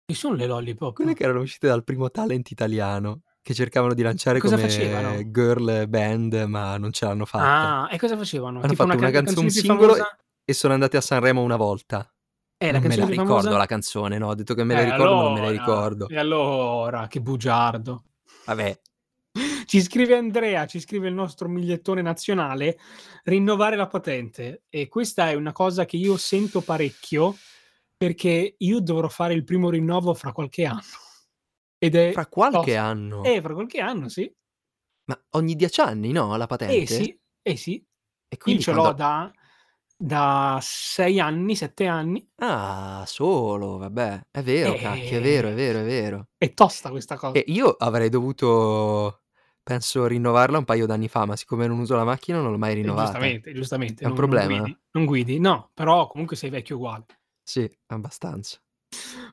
Chi son le Quelle Lollipop? che erano uscite dal primo talent italiano, che cercavano di lanciare Cosa come facevano? girl band, ma non ce l'hanno fatta. Ah, e cosa facevano? Hanno Tipo fatto una una canzone un più singolo famosa? e sono andati a Sanremo una volta. Eh, la Non me la ricordo famosa? la canzone, no, ho detto che me Eh, la ricordo, ma non me la allora, ricordo. e allora, che bugiardo. Vabbè. Ci scrive Andrea, ci scrive il nostro migliettone nazionale, rinnovare la patente. E questa è una cosa che io sento parecchio, perché io dovrò fare il primo rinnovo fra qualche anno. Ed è Fra qualche tosto. anno? Eh, fra qualche anno, sì. Ma ogni 10 anni, no, la Eh patente? sì, eh sì. E Io quindi ce l'ho quando da da 6 anni, 7 anni. Ah, solo, vabbè. È vero, cacchio, è vero, è Eh, vero, è vero. è tosta questa cosa. E io avrei dovuto, penso, rinnovarla un paio d'anni fa, ma siccome non uso la macchina non l'ho mai E rinnovata. giustamente, giustamente, È un non non problema? guidi? Non guidi? No, però comunque sei vecchio uguale. Sì, abbastanza.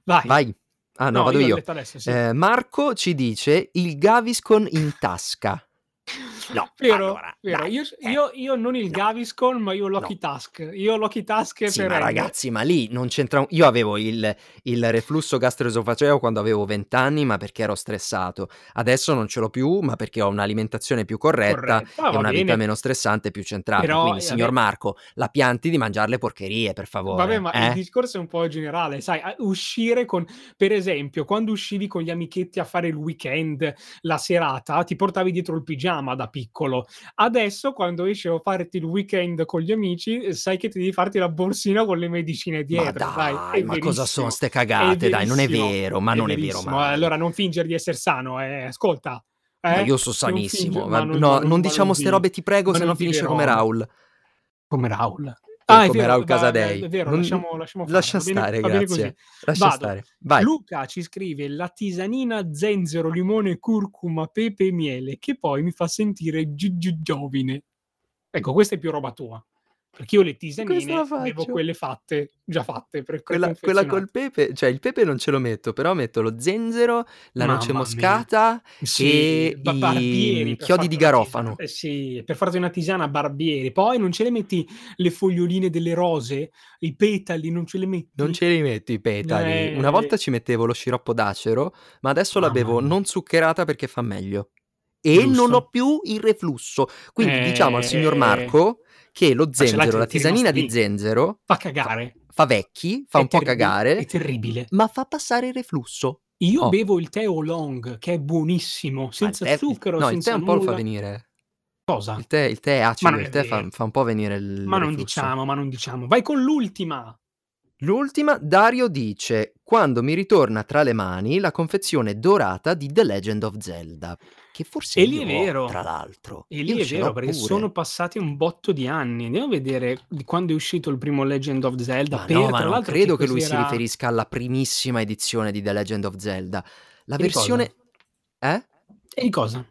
Vai. Vai. Ah no, No, vado io io. adesso, sì. Ehm, Marco ci dice: "Il Gaviscon in tasca". No, Vero, allora, vero. dai, Io eh, io io non il no, Gaviscon, ma io ho no. Task. Io Lucky Task Sì, ma perenne. ragazzi, ma lì non c'entra un io avevo il il reflusso gastroesofageo quando avevo 20 anni, ma perché ero stressato. Adesso non ce l'ho più, ma perché ho un'alimentazione più corretta Corretto. Ah, e una vita bene. meno stressante e più centrata. Però, Quindi, eh, signor vabbè Marco, la pianti di mangiar le porcherie, per Vabbè, favore, ma il eh? discorso è un po' generale, sai, uscire con per esempio, quando uscivi con gli amichetti a fare il weekend, la serata, ti portavi dietro il pigiama da piccolo. Adesso quando esci a farti il weekend con gli amici, ehm, sai che ti devi farti la borsina con le medicine Ma dietro, dai, dai, è ma cosa son verissimo, ste cagate, dai, non è vero, ma è non è vero mai. Allora non fingere di esser sano, eh, ascolta, Ma eh, io so non finge sanissimo, ma ma non no, ma non non ma diciamo 'ste robe, ti prego, ma se non no finisce come. Raul. Come Raul. Ah, come Raul Casadei. è vero, Non lasciamo lasciamo fare, lascia stare, bene grazie. Lascia Vado. stare. Vai. Luca ci scrive: "La tisanina zenzero, limone, curcuma, pepe e miele, che poi mi fa sentire giovine". Ecco, questa è più roba tua. Perché io le E tisanine faccio. quelle fatte, già fatte, pre Quella quella col pepe cioè il pepe non ce lo metto, però metto lo zenzero, la noce Mamma mia. moscata Sì, e i, per chiodi di una tisana. garofano. Eh sì, per farti una tisana barbieri. Poi non ce le metti le foglioline delle rose, i petali, non ce le Non metti? ce li metto i petali. Una Eh. volta ci mettevo lo sciroppo d'acero, ma adesso la bevo mia. non zuccherata perché fa meglio. E non Giusto. ho più il reflusso. Quindi diciamo al signor Eh. Marco che lo zenzero, la tisanina di zenzero Fa fa cagare. fa vecchi, fa È un po' terribi è cagare, terribile. ma fa passare il reflusso. Io Oh. bevo il tè oolong, che è buonissimo, senza tè zucchero, no, il tè senza un po' lo fa venire Cosa? il tè il tè è acido, il tè fa fa un po' venire il Ma non reflusso. diciamo, ma non diciamo. Vai con l'ultima. L'ultima, Dario dice: "Quando mi ritorna tra le mani la confezione dorata di The Legend of Zelda", che forse E lì è ho, vero. tra l'altro. E lì è vero, perché pure. sono passati un botto di anni. Andiamo a vedere di quando è uscito il primo Legend of Zelda, Ma per no, ma non l'altro che credo che lui si cos'era riferisca alla primissima edizione di The Legend of Zelda. La E versione eh? E di cosa?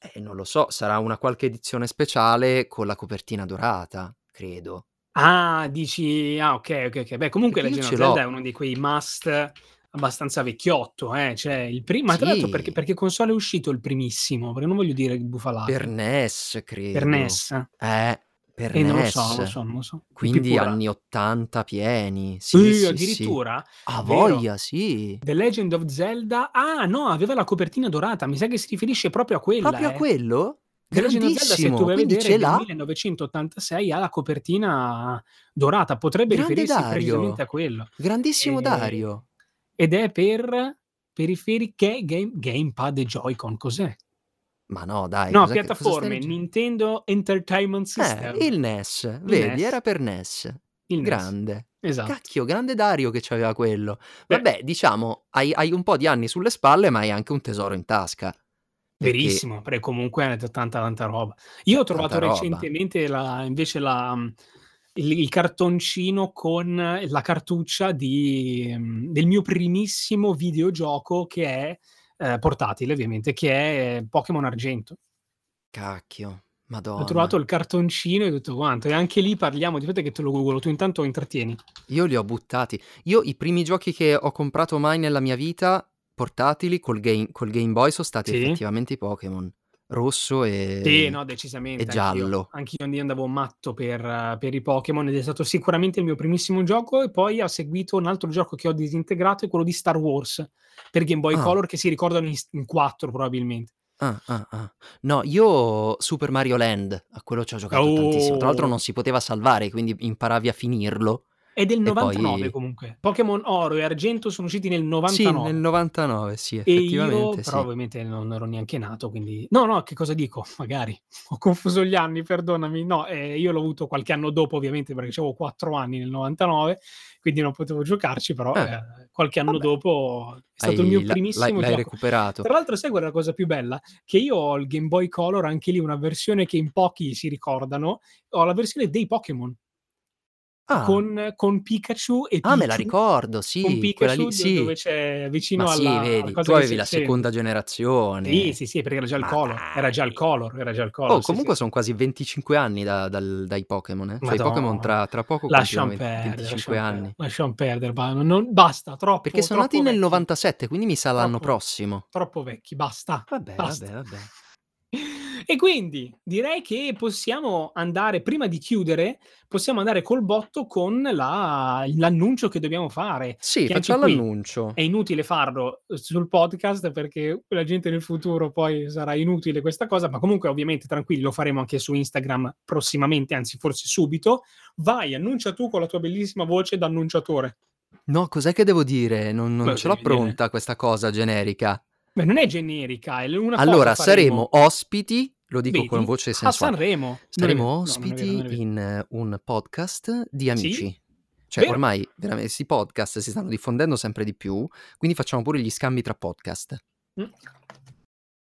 Eh, non lo so, sarà una qualche edizione speciale con la copertina dorata, credo. Ah, dici ah okay, okay, okay. Beh, comunque Perché Legend of Zelda è uno di quei must abbastanza vecchiotto, eh, cioè il pri ma tra l'altro perché Sì. per che console è uscito il primissimo? Perché non voglio dire bufalate. Per NES, Per credo. NES? Eh, per Eh, non lo so, non lo NES. so, non lo so. Quindi anni '80 pieni. Sì, Uh, sì, sì. addirittura? A Vero. voglia, sì. The Legend of Zelda ah no, aveva la copertina dorata, mi sa che si riferisce proprio a quella, Proprio a eh. quello? Of Zelda, se tu Grandissimo, vai a quindi vedere, l'ha? 1986 ha la copertina dorata, potrebbe Grande riferirsi precisamente a Dario. quello. Grandissimo Ehm, Dario. ed è per periferiche game gamepad e Joy-Con, cos'è? Ma no dai, No, che piattaforme, legge Nintendo Entertainment Eh, System. il NES, Il vedi, NES. era per NES. Il NES. Grande. Esatto. Cacchio, grande Dario che c'aveva quello. Beh. Vabbè, diciamo, hai hai un po' di anni sulle spalle, ma hai anche un tesoro in tasca. Verissimo, perché comunque è tanta, tanta roba. Io ho trovato recentemente la invece la mhmm, il il cartoncino con la cartuccia di mhmm, del mio primissimo videogioco che è ehm, portatile ovviamente, che è Pokémon Argento. Cacchio, Ho trovato madonna. il cartoncino e tutto quanto. E anche lì parliamo aspetta che te lo googlo, tu intanto intrattieni. Io li ho buttati. Io i primi giochi che ho comprato mai nella mia vita, portatili, col Game col Game Boy son stati Sì. effettivamente i Pokémon. Rosso Sì, e no, e decisamente, anch'io. giallo. Anch'io io andavo matto per per i Pokémon ed è stato sicuramente il mio primissimo gioco e poi ha seguito un altro gioco che ho disintegrato, è quello di Star Wars per Game Boy Ah. Color che si ricordano in in 4 probabilmente. Ah, ah, ah. No, io Super Mario Land, a quello ci ho giocato tantissimo. Tra l'altro Oh! non si poteva salvare, quindi imparavi a finirlo. È del E 99 poi comunque. Pokémon Oro e Argento sono usciti nel Sì, 99. nel 99, sì, E io effettivamente però sì. ovviamente non ero neanche nato, quindi no, no, che cosa dico? Magari ho confuso gli anni, perdonami. No, ehm, io l'ho avuto qualche anno dopo ovviamente perché c'avevo 4 anni nel 99, quindi non potevo giocarci, però, Eh, ehm, qualche anno vabbè. dopo è stato il mio Hai l'ha l'hai primissimo l'hai gioco. recuperato. Tra l'altro sai qual è la cosa più bella? Che io ho il Game Boy Color, anche lì una versione che in pochi si ricordano, ho la versione dei Pokémon. Ah. Con con Pikachu e Ah, me la Pichu. ricordo, Con sì, quella Pikachu lì sì. dove c'è vicino Ma sì, alla alla vedi, tu avevi la seconda Sì, generazione. sì, sì, perché era già il Ma color, era già il dai. color, era già il Oh, color, sì, sì, comunque sì. son quasi 25 anni da dal dai Pokémon, eh. Cioè i Pokémon tra tra poco Lasciam compiono ven perdere, 25 lasciam per anni. perdere, ba non basta, troppo, Perché sono nati troppo nel vecchi. 97, quindi mi sa l'anno Troppo prossimo. troppo vecchi, basta, Vabbè, basta. vabbè, vabbè. E quindi direi che possiamo andare prima di chiudere, possiamo andare col botto con la l'annuncio che dobbiamo fare, Sì, che anche facciam qui l'annuncio. è inutile farlo, uhm, sul podcast perché la gente nel futuro poi sarà inutile questa cosa, ma comunque ovviamente tranquilli, lo faremo anche su Instagram prossimamente, anzi forse subito. Vai, annuncia tu con la tua bellissima voce da annunciatore. No, cos'è che devo dire? Non non ce l'ho dire? pronta questa cosa generica. Beh, non è generica, è una Allora, cosa faremo saremo ospiti, lo dico con Vedi? voce A sensuale, Sanremo. Non è saremo no, ospiti è vero. in un podcast di Sì, amici. Cioè vero. ormai verame 'sti podcast si stanno diffondendo sempre di più, quindi facciamo pure gli scambi tra podcast. Mh.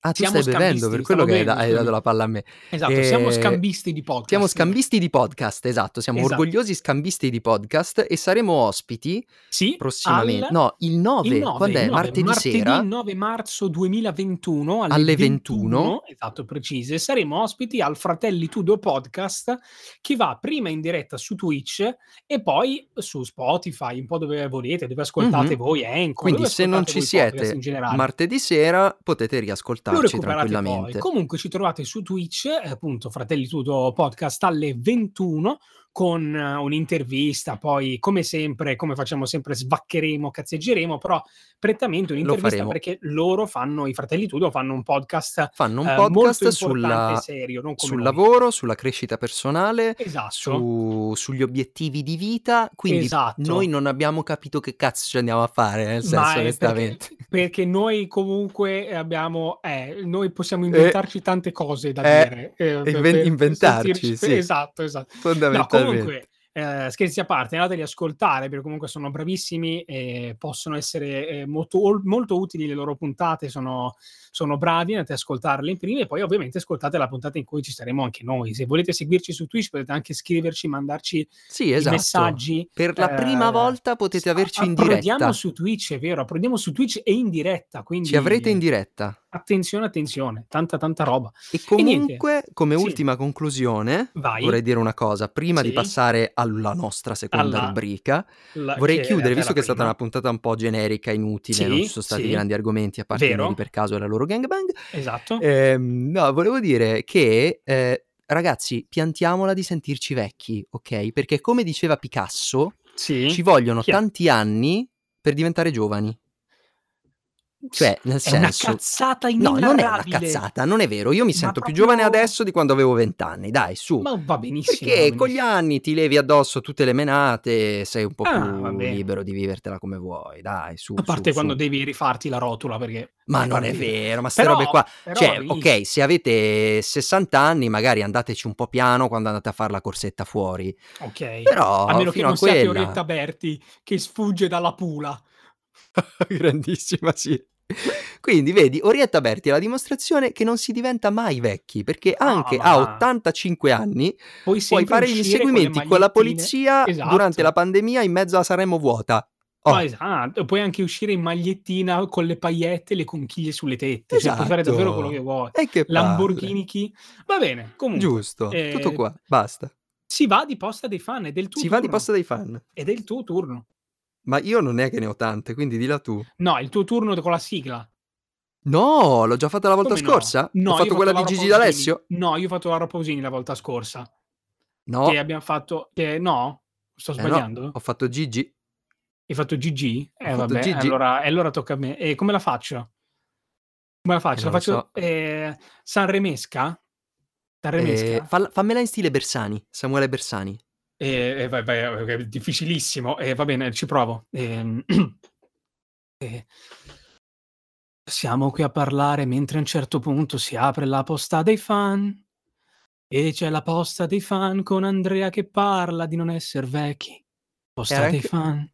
Ah, tu Siamo stai bevendo, per quello che hai bevendo, hai dato scusami. la palla a me. Esatto, siamo Ehm, scambisti di siamo podcast. scambisti di podcast, esatto, siamo Esatto. orgogliosi scambisti di podcast e saremo ospiti Sì, prossimamen al no, il il 9, 9, quand'è? il 9, Martedì martedì sera? 9 marzo 2021 alle Alle 21, 21. esatto, precise, saremo ospiti al Fratelli Tudo podcast, che va prima in diretta su Twitch e poi su Spotify, un po' dove volete, dove ascoltate Mh-mh. voi, Anchor, Quindi se non ci siete martedì sera, potete Lo riascoltarci recuperate poi. tranquillamente. Comunque ci trovate su Twitch, eh, appunto Fratelli Tudo podcast alle 21 con eh, un'intervista, poi come sempre, come facciamo sempre, svaccheremo, cazzeggeremo, però prettamente Lo un'intervista faremo. perché loro fanno, i Fratelli Tudo fanno un podcast Fanno un eh, podcast sulla serio, sul noi. lavoro, sulla crescita personale, Esatto, su sugli obiettivi di vita, quindi noi esatto. non abbiamo capito che cazzo ci andiamo a fare, nel senso è perché, onestamente. perché noi comunque abbiamo, eh, noi possiamo Eh, inventarci tante cose da eh, dire eh, inven per sentirci. inventarci, sì, Esatto, esatto. No, fondamentalmente. comunque, eh, scherzi a parte, andateli ad ascoltare perché comunque sono bravissimi e possono essere eh, molto, molto utili le loro puntate, sono, sono bravi, andate ad ascoltarle in prima e poi ovviamente ascoltate la puntata in cui ci saremo anche noi. Se volete seguirci su Twitch potete anche scriverci, mandarci Sì, esatto. messaggi. Per la prima eh, volta potete a- averci in approdiamo diretta. su Twitch, è vero, approdiamo su Twitch e in diretta, Ci avrete in quindi diretta. attenzione, attenzione, tanta tanta roba. E E comunque, come sì, ultima conclusione, vai, vorrei dire una cosa. Prima di sì, passare alla nostra seconda alla, rubrica, la- vorrei che chiudere, visto che è stata prima. una puntata un po' generica, inutile, non ci Sì, sono stati sì, grandi argomenti a parte vero, per caso la loro gangbang. esatto. Ehm, no, volevo dire che, eh, ragazzi, piantiamola di sentirci vecchi, ok? Perché come diceva Picasso, ci Sì, vogliono chi è? tanti anni per diventare giovani. Cioè, nel È una senso, cazzata no, non è una inenarrabile. cazzata, non è vero. Io mi sento più giovane proprio... adesso di quando avevo vent'anni, dai, su. Ma va benissimo, va Perché con gli benissimo. anni ti levi addosso tutte le menate, sei un po' Ah, più vabbè. libero di vivertela come vuoi, dai, su, A su, parte quando su. devi rifarti la rotola perché Ma non è vero. ma ste robe qua. però Cioè, benissimo. ok, se avete 60 anni, magari andateci un po' piano quando andate a fare la corsetta fuori. Ok, a Però meno che a non siate quella. Orietta Berti che sfugge dalla pula. Grandissima, sì. Quindi vedi, Orietta Berti è la dimostrazione che non si diventa mai vecchi, perché No, anche a ma 85 anni puoi puoi fare gli uscire con inseguimenti con la polizia durante la Esatto. pandemia in mezzo a Saremo vuota. Oh, esatto, puoi anche uscire in magliettina con le pagliette e le conchiglie sulle tette, cioè puoi fare davvero quello che esatto. vuoi. E che. Lamborghini chi? Va bene, comunque, Giusto, tutto eh, qua, basta. si va di posta dei fan, è del tuo Si va di turno. posta dei fan. Ed è il tuo turno. Ma io non è che ne ho tante, quindi dilla tu. No, il tuo turno con la sigla. No, l'ho già fatta la volta Come no? scorsa? No, ho io fatto ho quella fatto di Gigi Pausini. D'Alessio? No, io ho fatto Laura Pausini la volta scorsa. Che No, abbiamo fatto... Che, no? Sto eh no, sbagliando? ho fatto Gigi. Hai fatto? Ho Eh fatto vabbè, Gigi. allora, allora tocca a me. E come la faccio? Come la Eh, faccio? La non lo faccio so. eh, Sanremesca? Sanremesca? Eh, fammela in stile Bersani, Samuele Bersani. E e vai vai è difficilissimo, e va bene, ci provo. Ehm, e siamo qui a parlare mentre a un certo punto si apre la posta dei fan e c'è la posta dei fan con Andrea che parla di non esser vecchi. E Posta dei anche fan.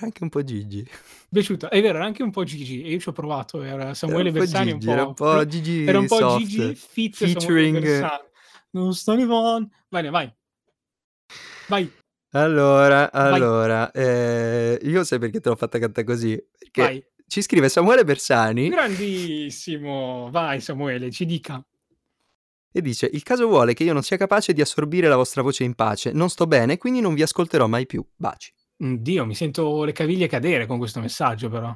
anche un po' Gigi. Piaciuta, è vero, era anche un po' Gigi e io ci ho provato, era Era Samuele po' Bersani un Gigi, era un po' po' lo era un Gigi po' soft, Gigi Samuele featuring Bersani. Non di fan. Bene, vai. Vai. Allora, Vai. allora, ehm, io sai perché te l'ho fatta cantà così? Perché Vai. ci scrive Samuele Bersani Grandissimo, vai Samuele, ci dica. e dice: "Il caso vuole che io non sia capace di assorbire la vostra voce in pace. Non sto bene, quindi non vi ascolterò mai più. Baci." Mhmm, Dio, mi sento le caviglie cadere con questo messaggio però.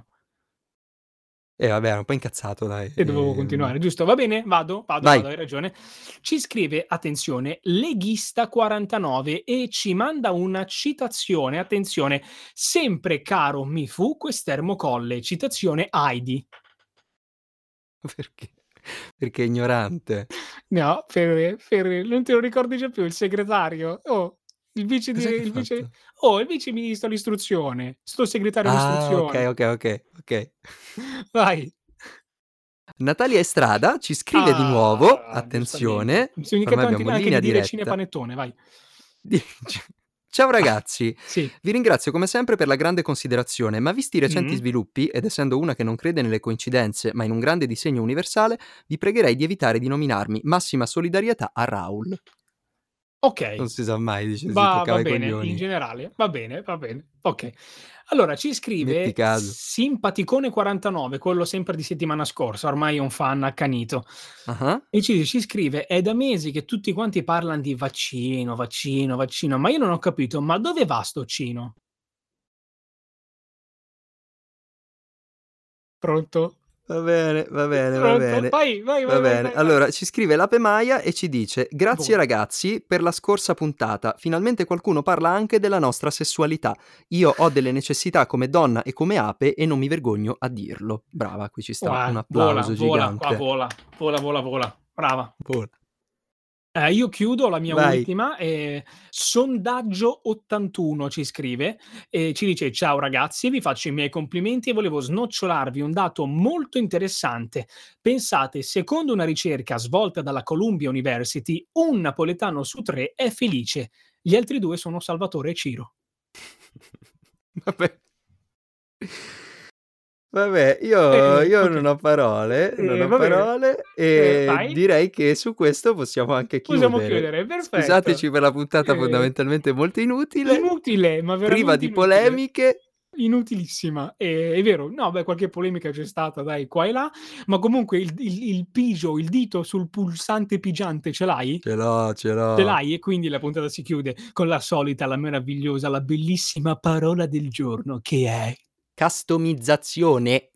Eh vabbè, era un po' incazzato dai, E dovevo ehm continuare, giusto? Va bene, vado, vado, vado, hai ragione. Ci scrive, attenzione, Leghista49 e ci manda una citazione, attenzione: "Sempre caro mi fu quest'ermo colle", citazione Heidi. Perché? Perché è ignorante. No, per per non te lo ricordi già più il segretario? Oh, il vice di ha il vice fatto? oh, il vice ministro all'istruzione, sottosegretario Ah, okay, all'istruzione. okay, okay, okay. Vai. Natalia Estrada ci scrive di nuovo, Ah, attenzione, ormai abbiamo anche linea di dire diretta. cinepanettone, vai. Dice: "Ciao ragazzi, Sì. vi ringrazio come sempre per la grande considerazione, ma visti i recenti Mh. sviluppi, ed essendo una che non crede nelle coincidenze, ma in un grande disegno universale, vi pregherei di evitare di nominarmi. Massima solidarietà a Raul." Okay. Non si sa mai, dice, Va va bene, in generale, va bene, va bene. Okay. Allora ci scrive caso. Simpaticone49, quello sempre di settimana scorsa, ormai è un fan accanito. Ah-ah. E ci ci scrive: "È da mesi che tutti quanti parlan di vaccino, vaccino, vaccino, ma io non ho capito, ma dove va sto cino?" Pronto? Va bene, va bene, va bene. Vai, vai, Va vai, bene. vai, vai. Allora ci scrive Lape Maia e ci dice: "Grazie Boh. ragazzi per la scorsa puntata. Finalmente qualcuno parla anche della nostra sessualità. Io ho delle necessità come donna e come ape e non mi vergogno a dirlo." Brava, qui ci sta un Ua vola, applauso vola, qua gigante. vola, vola, vola, vola. Brava. Vola. Eh, io chiudo la mia Vai. ultima, ehm, Sondaggio81 ci scrive e ci dice: "Ciao ragazzi, vi faccio i miei complimenti e volevo snocciolarvi un dato molto interessante. Pensate, secondo una ricerca svolta dalla Columbia University, un napoletano su 3 è felice. Gli altri 2 sono Salvatore e Ciro." Vabbè. Vabbè, io Eh, io okay. non ho parole, non Eh, ho va bene. parole Eh, e vai. direi che su questo possiamo anche Possiamo chiudere. chiudere, perfetto. Scusateci per la puntata Eh, fondamentalmente molto inutile, Inutile, ma priva veramente di inutile. polemiche. Inutilissima, ehm, è vero. No, beh, qualche polemica c'è stata dai, qua e là, ma comunque il il il pigio, il dito sul pulsante pigiante ce l'hai? Ce l'ho, ce Ce l'ho. l'hai? E quindi la puntata si chiude con la solita, la meravigliosa, la bellissima parola del giorno che è Customizzazione.